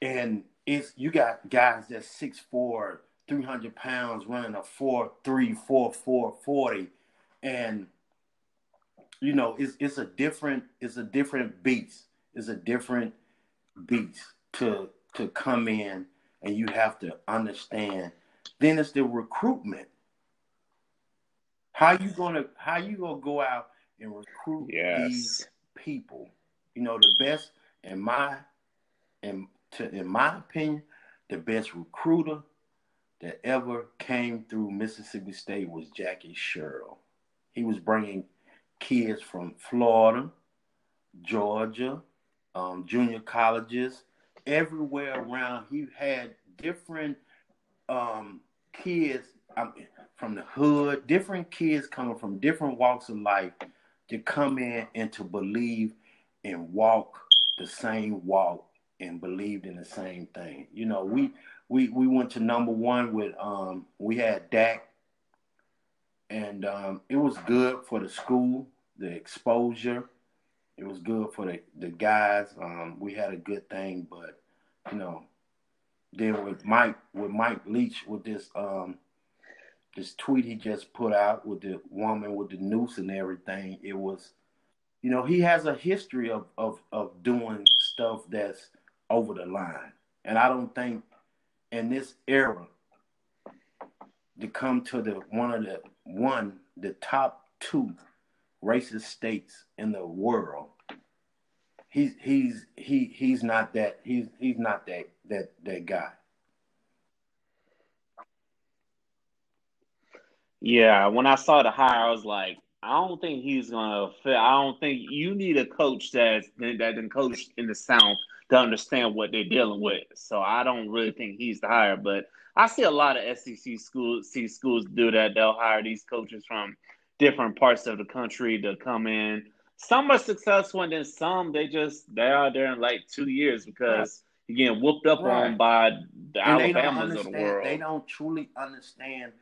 Speaker 2: and it's you got guys that's 6'4, 300 pounds running a 4 3, 4 4 40. And you know, it's it's a different, it's a different beast. It's a different beast to to come in and you have to understand. Then it's the recruitment. How you gonna how you gonna go out and recruit yes. these people? You know, the best in my in to in my opinion, the best recruiter that ever came through Mississippi State was Jackie Sherrill. He was bringing kids from Florida, Georgia, um, junior colleges, everywhere around. He had different um, kids um, from the hood, different kids coming from different walks of life to come in and to believe and walk the same walk and believed in the same thing. You know, we we we went to number one with um we had Dak and um it was good for the school, the exposure it was good for the, the guys. Um, we had a good thing, but you know, then with Mike with Mike Leach with this um this tweet he just put out with the woman with the noose and everything, it was you know, he has a history of of of doing stuff that's over the line. And I don't think in this era to come to the one of the one the top two racist states in the world. He's he's he he's not that he's he's not that that that guy.
Speaker 1: Yeah, when I saw the hire, I was like, I don't think he's gonna fit. I don't think you need a coach that's that been coach in the South to understand what they're dealing with. So I don't really think he's the hire. But I see a lot of SEC schools see schools do that. They'll hire these coaches from different parts of the country to come in. Some are successful, and then some they just they're out there in like two years because right. you're getting whooped up right. on by the and Alabamas of the world.
Speaker 2: They don't truly understand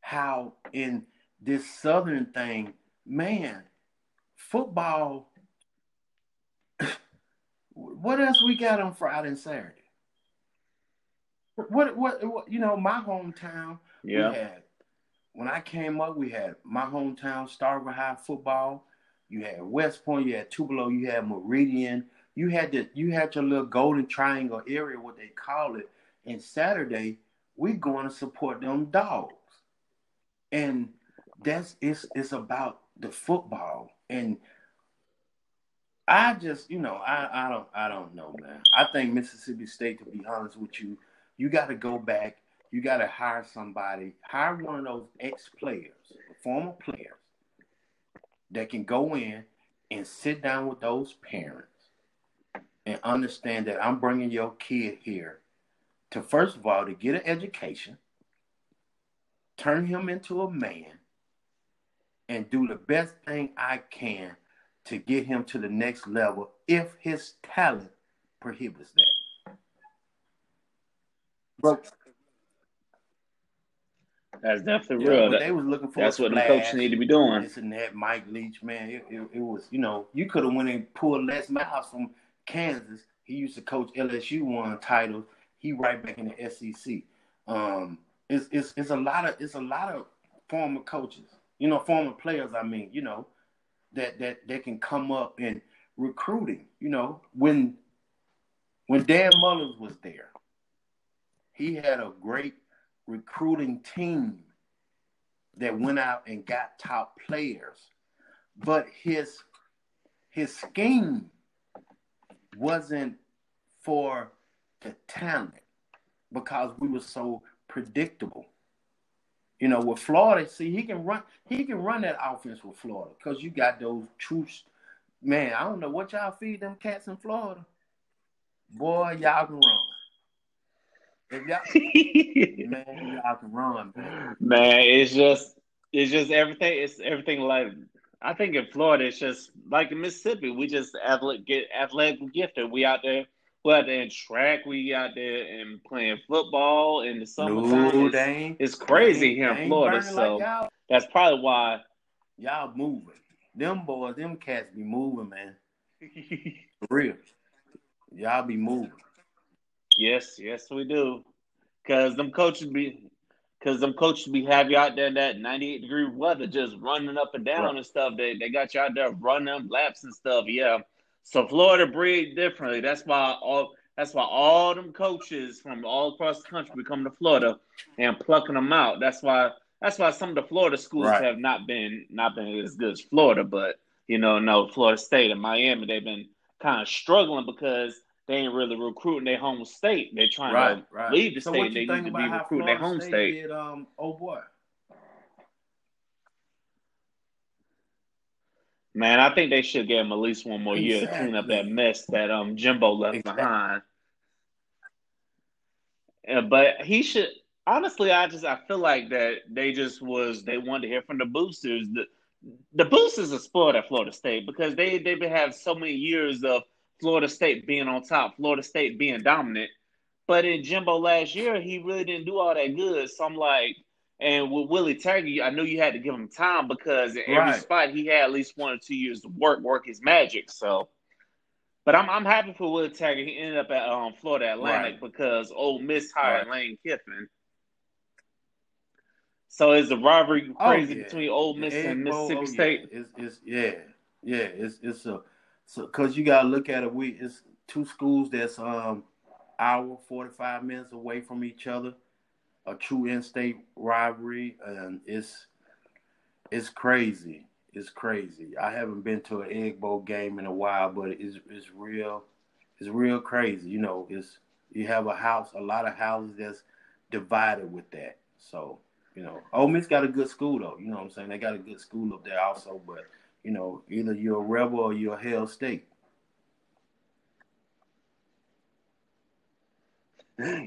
Speaker 2: how in this southern thing, man, football. What else we got on Friday and Saturday? What, what, what you know, my hometown, yeah. we had when I came up, we had my hometown, Starkville High football. You had West Point, you had Tupelo, you had Meridian. You had the you had your little golden triangle area, what they call it. And Saturday, we going to support them dogs. And that's it's it's about the football. And I just, you know, I, I don't I don't know, man. I think Mississippi State, to be honest with you, you got to go back. You got to hire somebody, hire one of those ex players, former players, that can go in and sit down with those parents and understand that I'm bringing your kid here to first of all to get an education, turn him into a man, and do the best thing I can to get him to the next level if his talent prohibits that.
Speaker 1: But that's definitely
Speaker 2: yeah,
Speaker 1: real.
Speaker 2: That, they was looking for
Speaker 1: that's what the coach need to be doing.
Speaker 2: This and that, Mike Leach, man, it, it, it was you know you could have went and pulled Les Miles from Kansas. He used to coach LSU, won titles. He right back in the SEC. Um, it's, it's it's a lot of it's a lot of former coaches, you know, former players. I mean, you know, that that that can come up in recruiting. You know, when when Dan Mullins was there, he had a great recruiting team that went out and got top players, but his his scheme wasn't for the talent because we were so predictable. You know, with Florida, see, he can run he can run that offense with Florida because you got those troops. man. I don't know what y'all feed them cats in Florida. Boy, y'all can run. If y'all, <laughs> man, y'all can run, man.
Speaker 1: Man, it's just it's just everything. It's everything like I think in Florida, it's just like in Mississippi. We just athletic get athletic gifted. We out there, we out there in track. We out there and playing football in the summertime.
Speaker 2: No,
Speaker 1: it's, it's crazy here in Florida. So
Speaker 2: like
Speaker 1: that's probably why.
Speaker 2: y'all moving. Them boys, them cats be moving, man. For real. Y'all be moving.
Speaker 1: Yes, yes, we do. Cause them coaches be, cause them coaches be have you out there in that ninety eight degree weather, just running up and down
Speaker 2: Right.
Speaker 1: and stuff. They they got you out there running laps and stuff. Yeah. So Florida breed differently. That's why all that's why all them coaches from all across the country be coming to Florida and plucking them out. That's why that's why some of the Florida schools
Speaker 2: Right.
Speaker 1: have not been not been as good as Florida, but you know, no, Florida State and Miami, they've been kind of struggling because they ain't really recruiting their home state. They're trying
Speaker 2: Right,
Speaker 1: to
Speaker 2: right.
Speaker 1: leave the
Speaker 2: so
Speaker 1: state. They need to be recruiting their home
Speaker 2: State
Speaker 1: state.
Speaker 2: did, um, oh boy.
Speaker 1: Man, I think they should give him at least one more year to clean up that mess that um Jimbo left
Speaker 2: Exactly.
Speaker 1: behind. Uh, but he should honestly. I just I feel like that they just was they wanted to hear from the boosters. The the boosters are spoiled at Florida State because they they've been have so many years of Florida State being on top, Florida State being dominant. But in Jimbo last year, he really didn't do all that good. So I'm like, and with Willie Taggart, I knew you had to give him time because in every
Speaker 2: Right.
Speaker 1: spot he had at least one or two years to work, work his magic. So, but I'm I'm happy for Willie Taggart. He ended up at um, Florida Atlantic
Speaker 2: Right.
Speaker 1: because Ole Miss hired
Speaker 2: Right.
Speaker 1: Lane Kiffin. So is the rivalry
Speaker 2: Oh,
Speaker 1: crazy
Speaker 2: yeah.
Speaker 1: between Ole Miss
Speaker 2: Egg
Speaker 1: and
Speaker 2: Bowl,
Speaker 1: Mississippi
Speaker 2: oh, yeah.
Speaker 1: State?
Speaker 2: It's, it's yeah, yeah. It's it's a so because you gotta look at it. We it's two schools that's um hour forty five minutes away from each other. A true in-state rivalry, and it's it's crazy. It's crazy. I haven't been to an Egg Bowl game in a while, but it's it's real. It's real crazy. You know, it's you have a house, a lot of houses that's divided with that. So you know, Ole Miss got a good school though. You know what I'm saying? They got a good school up there also, but you know, either you're a rebel or you're a Hail State.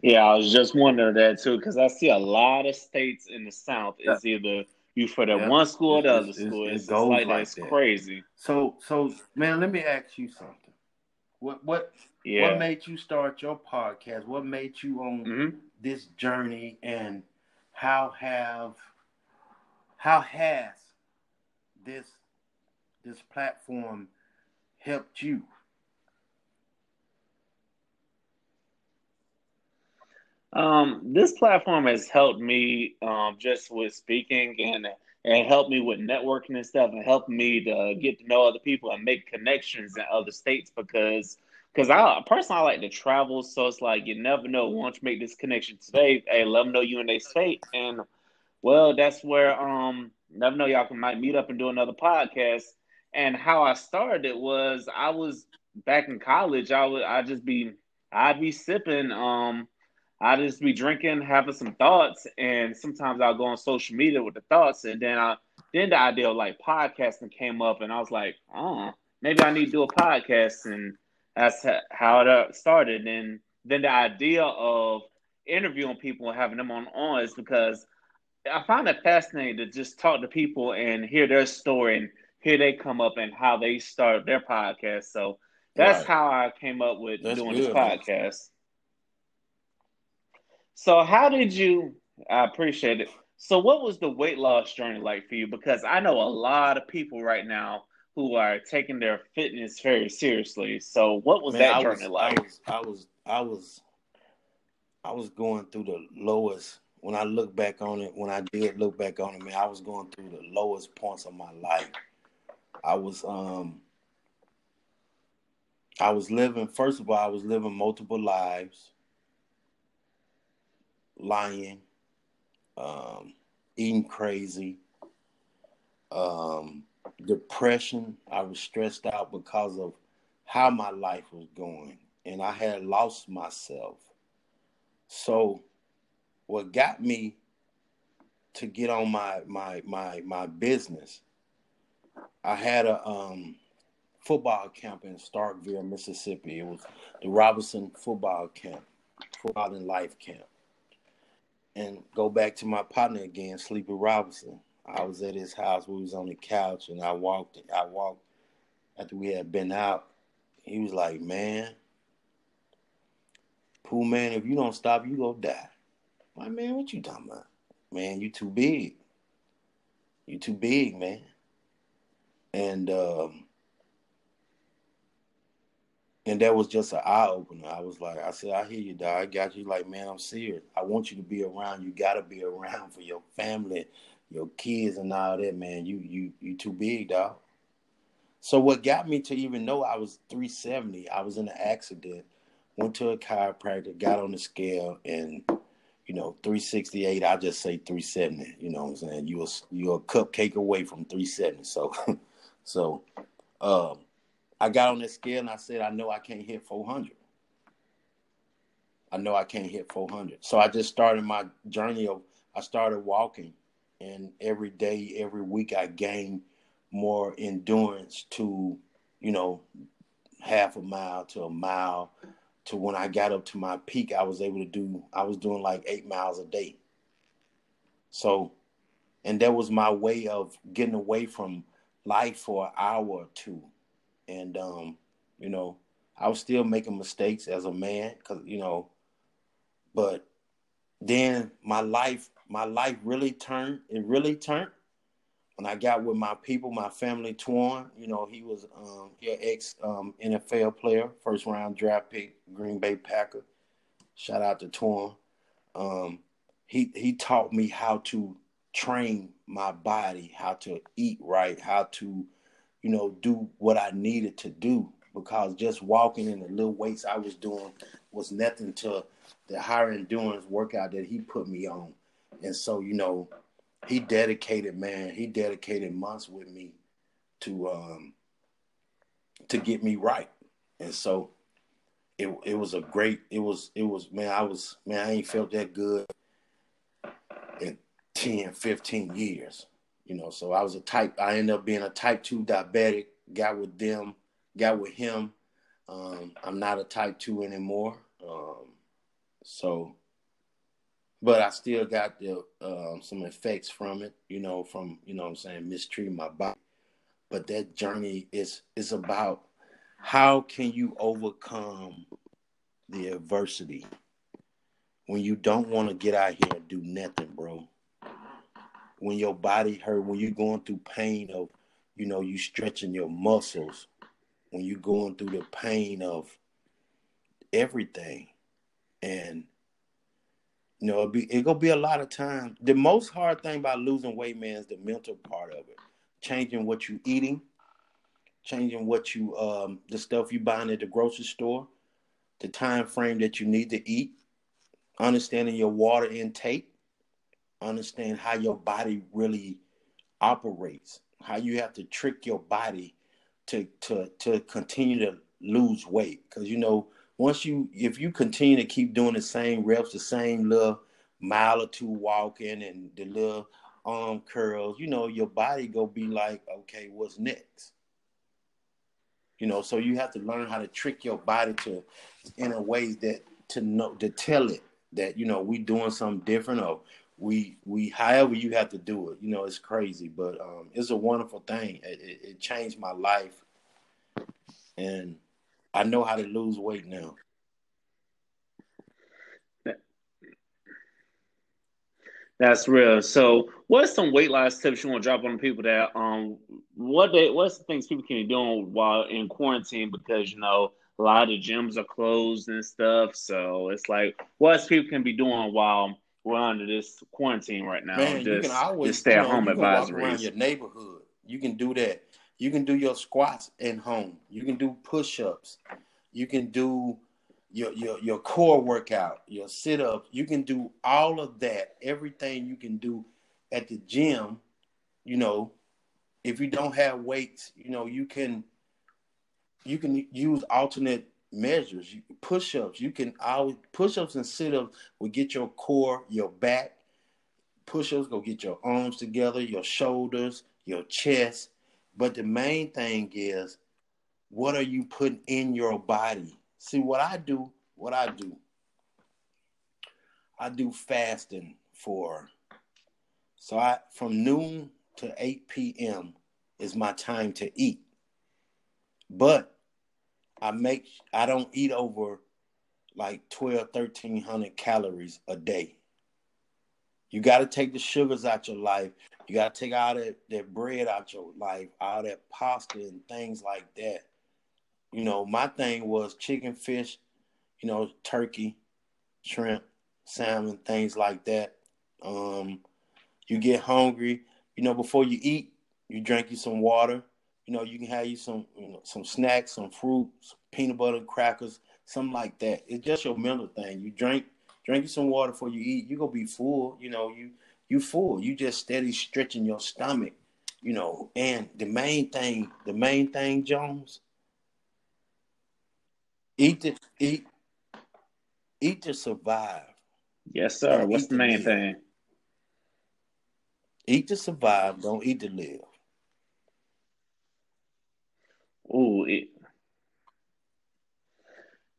Speaker 1: Yeah, I was just wondering that too because I see a lot of states in the South is either you for the
Speaker 2: Yeah.
Speaker 1: one school or the other
Speaker 2: it's-
Speaker 1: school.
Speaker 2: it
Speaker 1: It's, it's like,
Speaker 2: like that.
Speaker 1: crazy.
Speaker 2: So so man, let me ask you something. What what
Speaker 1: Yeah.
Speaker 2: what made you start your podcast? What made you on
Speaker 1: hmm
Speaker 2: this journey and how have how has this this platform helped you?
Speaker 1: Um, this platform has helped me um, just with speaking and and helped me with networking and stuff and helped me to get to know other people and make connections in other states because because I personally I like to travel. So it's like you never know. Once you make this connection today hey let them know you in their state. And well that's where um never know y'all can might meet up and do another podcast. And how I started it was I was back in college I would I just be I'd be sipping um I just be drinking, having some thoughts, and sometimes I'll go on social media with the thoughts, and then I then the idea of like podcasting came up, and I was like, oh, maybe I need to do a podcast, and that's how it uh, started. And then the idea of interviewing people and having them on on is because I find it fascinating to just talk to people and hear their story and hear they come up and how they start their podcast. So that's right. how I came up with that's doing good, this podcast. So how did you? I appreciate it. So what was the weight loss journey like for you? Because I know a lot of people right now who are taking their fitness very seriously. So what was Man, that journey
Speaker 2: was,
Speaker 1: like?
Speaker 2: I was, I was, I was, I was going through the lowest. When I look back on it, when I did look back on it, man, I was going through the lowest points of my life. I was, um, I was living. First of all, I was living multiple lives lying, um, eating crazy, um, depression. I was stressed out because of how my life was going, and I had lost myself. So, what got me to get on my my my my business, I had a um, football camp in Starkville, Mississippi. It was the Robinson Football Camp, Football and Life Camp and go back to my partner again, Sleepy Robinson. I was at his house. We was on the couch, and I walked. I walked after we had been out. He was like, "Man, pool man, if you don't stop, you gonna die." I'm like, man, what you talking about? Man, you too big. You too big, man. And um, and that was just an eye opener. I was like, I said, I hear you, dog. I got you. Like, man, I'm serious. I want you to be around. You got to be around for your family, your kids, and all that, man. You, you, you too big, dog. So what got me to even know I was 370? I was in an accident. Went to a chiropractor, got on the scale, and you know, 368. I just say 370. You know what I'm saying? You was you're a cupcake away from 370. So, <laughs> so, um I got on that scale and I said, I know I can't hit 400. I know I can't hit 400. So I just started my journey of, I started walking. And every day, every week, I gained more endurance to, you know, half a mile to a mile to when I got up to my peak, I was able to do, I was doing like eight miles a day. So, and that was my way of getting away from life for an hour or two and um, you know, I was still making mistakes as a man, cause you know, but then my life, my life really turned. It really turned when I got with my people, my family. Twan, you know, he was um, an ex um, NFL player, first round draft pick, Green Bay Packer. Shout out to Twan. Um, he he taught me how to train my body, how to eat right, how to you know, do what I needed to do because just walking in the little weights I was doing was nothing to the higher endurance workout that he put me on. And so, you know, he dedicated, man, he dedicated months with me to um to get me right. And so it it was a great it was it was man, I was man, I ain't felt that good in 10, 15 years. You know, so I was a type. I ended up being a type two diabetic. Got with them. Got with him. Um, I'm not a type two anymore. Um, so, but I still got the um, some effects from it. You know, from you know I'm saying mistreating my body. But that journey is is about how can you overcome the adversity when you don't want to get out here and do nothing, bro when your body hurt, when you're going through pain of, you know, you stretching your muscles, when you're going through the pain of everything. And you know, it be it gonna be a lot of time. The most hard thing about losing weight, man, is the mental part of it. Changing what you eating, changing what you um the stuff you buying at the grocery store, the time frame that you need to eat, understanding your water intake, understand how your body really operates, how you have to trick your body to to to continue to lose weight. Because you know, once you if you continue to keep doing the same reps, the same little mile or two walking and the little arm curls, you know, your body go be like, okay, what's next? You know, so you have to learn how to trick your body to in a way that to know to tell it that you know we doing something different or we we however you have to do it. You know, it's crazy, but um, it's a wonderful thing. It, it, it changed my life, and I know how to lose weight now.
Speaker 1: That's real. So, what's some weight loss tips you want to drop on people that um what they what's the things people can be doing while in quarantine because you know a lot of gyms are closed and stuff. So it's like what's people can be doing while we're under this quarantine right now.
Speaker 2: Man,
Speaker 1: just,
Speaker 2: you can always
Speaker 1: just stay at
Speaker 2: you know,
Speaker 1: home
Speaker 2: walk around your neighborhood. You can do that. You can do your squats at home. You can do push-ups. You can do your your your core workout, your sit-ups. You can do all of that. Everything you can do at the gym, you know, if you don't have weights, you know, you can you can use alternate measures. Push-ups, you can always push-ups and sit-ups will get your core, your back. Push-ups go get your arms together, your shoulders, your chest. But the main thing is, what are you putting in your body? See what I do, what I do. I do fasting for so I from noon to 8 p.m. is my time to eat. But I make I don't eat over like 12, 1300 calories a day. You got to take the sugars out your life. You got to take all that, that bread out your life, all that pasta and things like that. You know, my thing was chicken, fish, you know, turkey, shrimp, salmon, things like that. Um, you get hungry, you know, before you eat, you drink you some water. You know, you can have you some, you know, some snacks, some fruit, some peanut butter, crackers, something like that. It's just your mental thing. You drink, drink you some water before you eat. You gonna be full. You know, you you full. You just steady stretching your stomach. You know, and the main thing, the main thing, Jones, eat to eat, eat to survive.
Speaker 1: Yes, sir.
Speaker 2: Don't
Speaker 1: What's the main
Speaker 2: live.
Speaker 1: thing?
Speaker 2: Eat to survive. Don't eat to live.
Speaker 1: Ooh, it,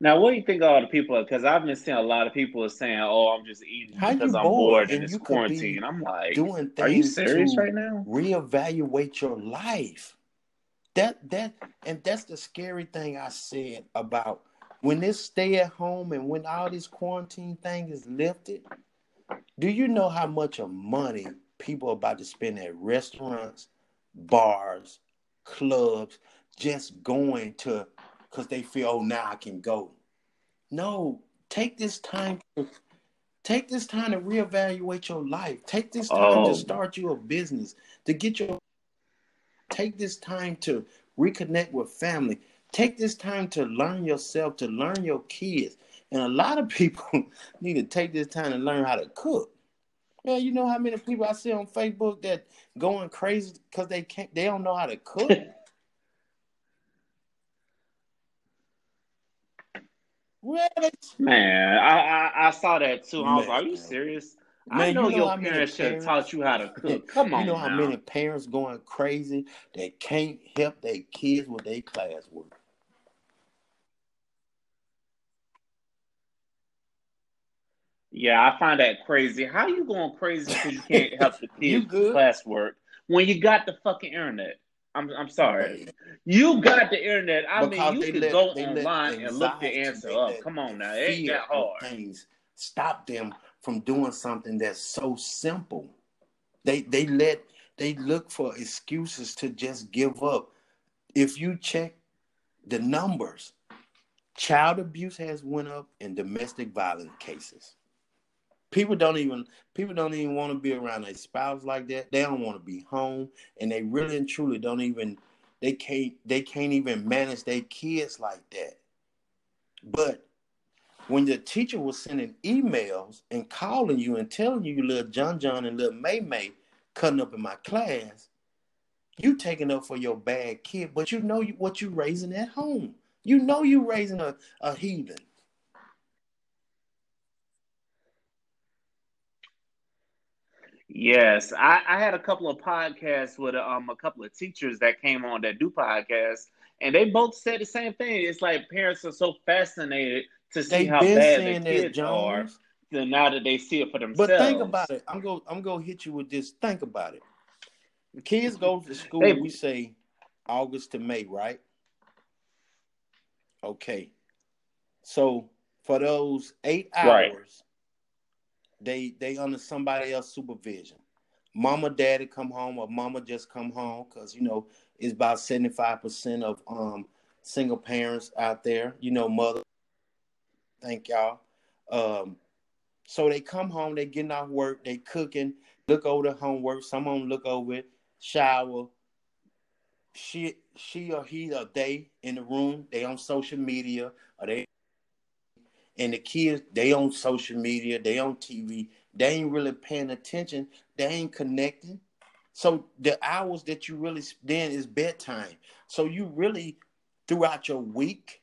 Speaker 1: now what do you think of all the people? Because I've been seeing a lot of people are saying, "Oh, I'm just eating
Speaker 2: How
Speaker 1: because I'm
Speaker 2: bored
Speaker 1: and it's quarantine." I'm like,
Speaker 2: doing
Speaker 1: "Are you serious right now?"
Speaker 2: reevaluate your life. That that and that's the scary thing I said about when this stay at home and when all this quarantine thing is lifted. Do you know how much of money people are about to spend at restaurants, bars, clubs, just going to because they feel, oh, now I can go. No, take this time to take this time to reevaluate your life. Take this time to
Speaker 1: Oh,
Speaker 2: start you a business, to get your take this time to reconnect with family. Take this time to learn yourself, to learn your kids. And a lot of <laughs> people need to take this time to learn how to cook. Man, you know how many people I see on Facebook that going crazy because they can't they don't know how to cook? <laughs> They-
Speaker 1: man, I, I I saw that too. I was like, "Are you
Speaker 2: man,
Speaker 1: serious?" I know
Speaker 2: you know
Speaker 1: your parents should have taught you how to <laughs> cook. Come on,
Speaker 2: you know
Speaker 1: on
Speaker 2: how
Speaker 1: now.
Speaker 2: many parents going crazy that can't help their kids with their classwork.
Speaker 1: Yeah, I find that crazy. How you going crazy because you can't help the <laughs> kids
Speaker 2: good?
Speaker 1: classwork when you got the fucking internet? I'm I'm sorry. You got the internet. I mean, you
Speaker 2: let
Speaker 1: go online and look the answer up. Come on now, it ain't that hard.
Speaker 2: things stop them from doing something that's so simple. They they let they look for excuses to just give up. If you check the numbers, child abuse has went up and domestic violence cases. People don't even people don't even want to be around their spouse like that. They don't want to be home, and they really and truly don't even they can't they can't even manage their kids like that. But when the teacher was sending emails and calling you and telling you little John John and little May May cutting up in my class, you taking up for your bad kid, but you know what you raising at home. You know you raising a, a heathen.
Speaker 1: Yes, I, I had a couple of podcasts with um a couple of teachers that came on that do podcasts, and they both said the same thing. It's like parents are so fascinated to see
Speaker 2: They've
Speaker 1: how bad
Speaker 2: saying
Speaker 1: the
Speaker 2: that,
Speaker 1: kids are, then now that they see it for themselves.
Speaker 2: But think about it. I'm going. I'm to hit you with this. Think about it. The kids go to school.
Speaker 1: They-
Speaker 2: we say August to May, right? Okay. So for those eight hours,
Speaker 1: Right.
Speaker 2: They they under somebody else supervision. Mama, daddy come home, or mama just come home because you know it's about seventy five percent of um single parents out there. You know, mother. Thank y'all. Um, so they come home, they getting off work, they cooking, look over the homework. Some of them look over it, shower. She, she or he or they in the room. They on social media, or they and the kids they on social media, they on TV. They ain't really paying attention. They ain't connecting. So the hours that you really spend is bedtime. So you really throughout your week,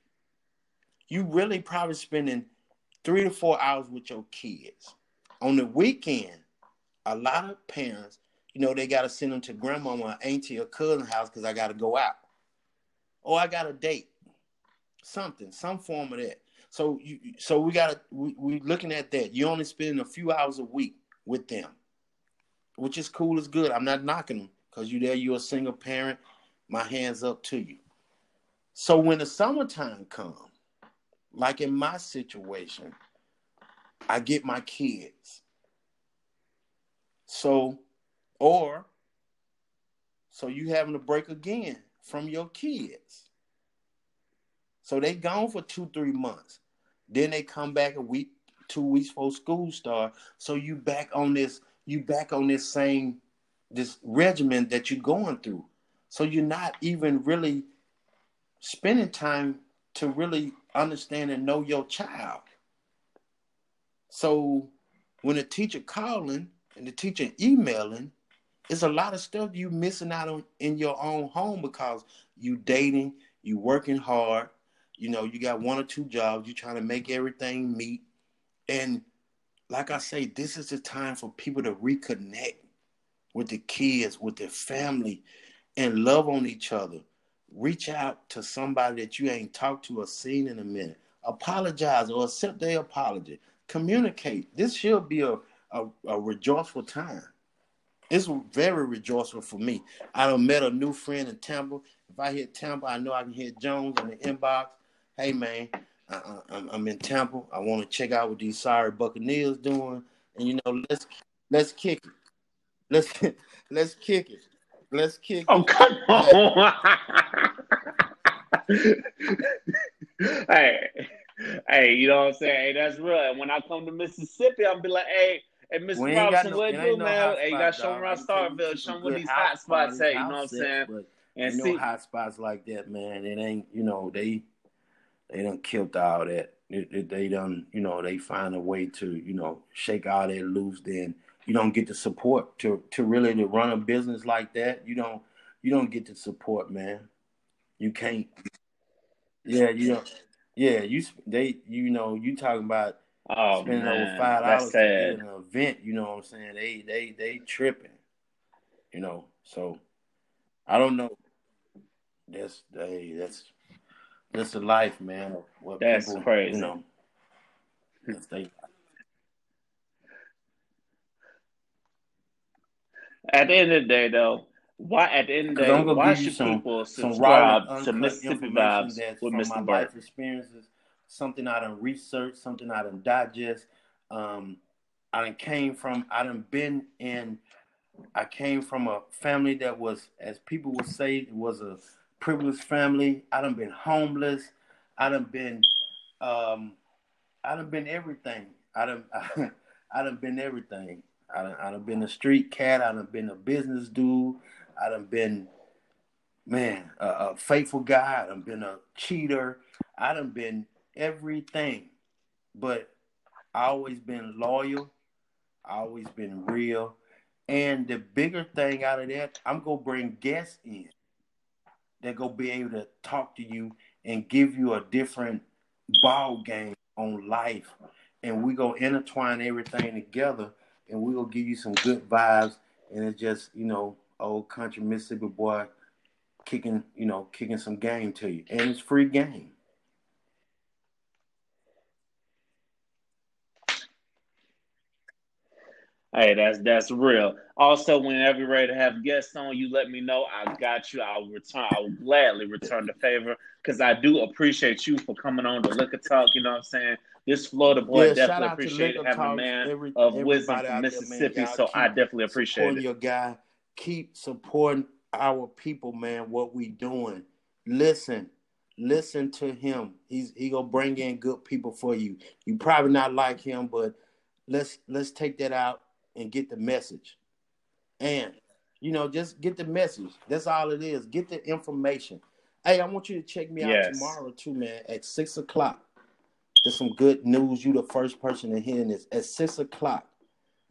Speaker 2: you really probably spending three to four hours with your kids. On the weekend, a lot of parents, you know, they got to send them to grandmama, or auntie, or cousin house because I got to go out, or I got a date, something, some form of that. So you, so we got to we we looking at that. You only spend a few hours a week with them, which is cool, is good. I'm not knocking them because you there, you're a single parent. My hands up to you. So when the summertime comes, like in my situation, I get my kids. So, or, so you having to break again from your kids. So they gone for two, three months. Then they come back a week, two weeks before school start. So you back on this, you back on this same, this regimen that you're going through. So you're not even really spending time to really understand and know your child. So when the teacher calling and the teacher emailing, it's a lot of stuff you missing out on in your own home because you dating, you working hard, you know, you got one or two jobs, you're trying to make everything meet. And like I say, this is the time for people to reconnect with the kids, with their family, and love on each other. Reach out to somebody that you ain't talked to or seen in a minute. Apologize or accept their apology. Communicate. This should be a, a, a rejoiceful time. It's very rejoiceful for me. I done met a new friend in Tampa. If I hit Tampa, I know I can hit Jones in the inbox. Hey man, I, I, I'm, I'm in Tampa. I want to check out what these sorry Buccaneers doing, and you know, let's let's kick it. Let's <laughs> let's kick it. Let's kick
Speaker 1: Oh
Speaker 2: it.
Speaker 1: come <laughs> on! <laughs> hey, hey, you know what I'm saying? Hey, that's real. And when I come to Mississippi, I'll be like, hey, hey, Mr.
Speaker 2: We
Speaker 1: Robinson,
Speaker 2: no-
Speaker 1: what do,
Speaker 2: no
Speaker 1: man? Hey, you got to show them around
Speaker 2: I can tell you Starkville,
Speaker 1: show them where these hot spots at. You know what I'm saying?
Speaker 2: But
Speaker 1: And
Speaker 2: you know,
Speaker 1: see,
Speaker 2: hot spots like that, man. It ain't, you know, they they done killed all that. They, they done, you know, they find a way to, you know, shake all that loose. Then you don't get the support to to really to run a business like that. You don't you don't get the support, man. You can't. Yeah, you don't. Yeah, you they you know you talking about
Speaker 1: oh
Speaker 2: spending over five
Speaker 1: that's
Speaker 2: be in an event. You know what I'm saying? They they they tripping. You know, so I don't know. That's hey, that's that's the life, man. What
Speaker 1: That's
Speaker 2: people,
Speaker 1: crazy.
Speaker 2: You know, they.
Speaker 1: At the end of the day, though, why? At the end of the day, why should
Speaker 2: some
Speaker 1: people
Speaker 2: some
Speaker 1: subscribe
Speaker 2: and
Speaker 1: to Mississippi Vibes with
Speaker 2: from my
Speaker 1: Mr.
Speaker 2: life experiences. Something I done researched, something I done digest. Um, I done came from. I done been in. I came from a family that was, as people would say, was a privileged family. I done been homeless. I done been, um, I done been everything. I done, <laughs> I, done been everything. I done, I done been a street cat. I done been a business dude. I done been, man, a, a faithful guy. I done been a cheater. I done been everything. But I always been loyal. I always been real. And the bigger thing out of that, I'm gonna bring guests in that gonna be able to talk to you and give you a different ball game on life. And we gonna intertwine everything together and we will give you some good vibes. And it's just you know old country Mississippi boy kicking you know kicking some game to you, and it's free game.
Speaker 1: Hey, that's that's real. Also, whenever you're ready to have guests on, you let me know. I got you. I'll return. I will gladly return the favor because I do appreciate you for coming on to Liquor Talk. You know what I'm saying? This Florida boy yeah, definitely appreciate having a man every, of wisdom from Mississippi. There, so I definitely appreciate it.
Speaker 2: Your guy, keep supporting our people, man. What we doing? Listen, listen to him. He's he gonna bring in good people for you. You probably not like him, but let's let's take that out and get the message. And you know, just get the message. That's all it is. Get the information. Hey, I want you to check me yes. out tomorrow too, man, at six o'clock. There's some good news. You the first person to hear this. At six o'clock,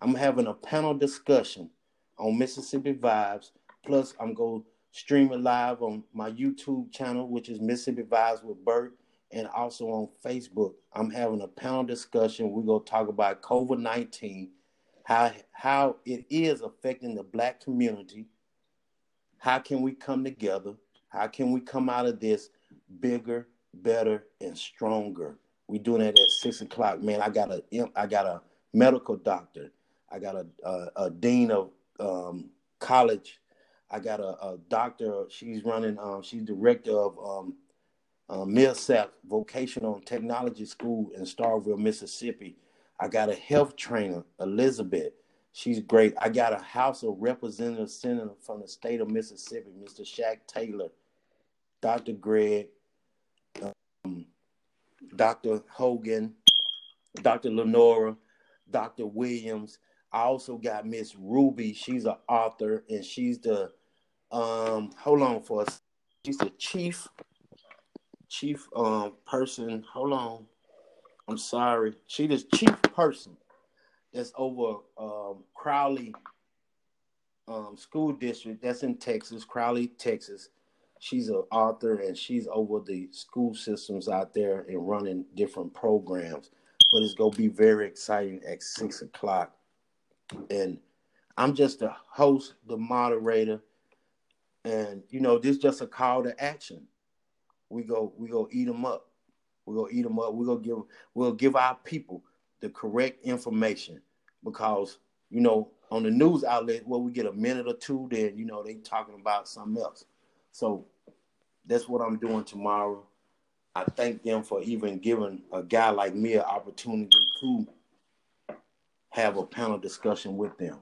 Speaker 2: I'm having a panel discussion on Mississippi Vibes. Plus, I'm going to stream it live on my YouTube channel, which is Mississippi Vibes with Bert, and also on Facebook. I'm having a panel discussion. We're going to talk about COVID 19 how how it is affecting the black community. How can we come together? How can we come out of this bigger, better, and stronger? We doing it at six o'clock, man. I got a I got a medical doctor. I got a a, a dean of um, college. I got a, a, doctor. She's running. Um, she's director of um, uh, Millsap Vocational Technology School in Starkville, Mississippi. I got a health trainer, Elizabeth. She's great. I got a House of Representatives senator from the state of Mississippi, Mr. Cheikh Taylor, Dr. Greg, um, Dr. Hogan, Dr. Lenora, Dr. Williams. I also got Miss Ruby. She's an author and she's the um hold on for us. She's the chief chief um person. Hold on. I'm sorry. She the chief person that's over um, Crowley um, School District. That's in Texas, Crowley, Texas. She's an author and she's over the school systems out there and running different programs. But it's gonna be very exciting at six o'clock. And I'm just the host, the moderator, and you know this just a call to action. We go, we go eat them up. We're gonna eat them up. We're gonna give we'll give our people the correct information because you know on the news outlet well we get a minute or two then you know they talking about something else. So that's what I'm doing tomorrow. I thank them for even giving a guy like me an opportunity to have a panel discussion with them.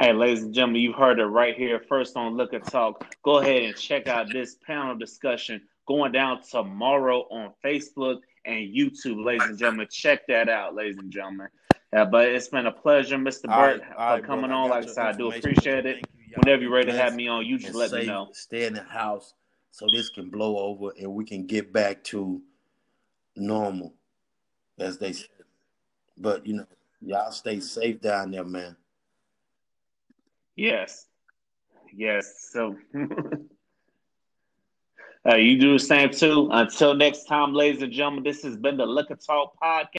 Speaker 1: Hey, ladies and gentlemen, you've heard it right here first on Liquor Talk. Go ahead and check out this panel discussion going down tomorrow on Facebook and YouTube, ladies and gentlemen. Check that out, ladies and gentlemen. But it's been a pleasure, Mr. Burt, for right, coming bro, on. Like I said, I do appreciate it. You, Whenever you're ready to have me on, you just let me know.
Speaker 2: Stay in the house so this can blow over and we can get back to normal, as they said. But you know, y'all stay safe down there, man.
Speaker 1: Yes. Yes. So <laughs> uh, you do the same too. Until next time, ladies and gentlemen, this has been the Liquor Talk Podcast.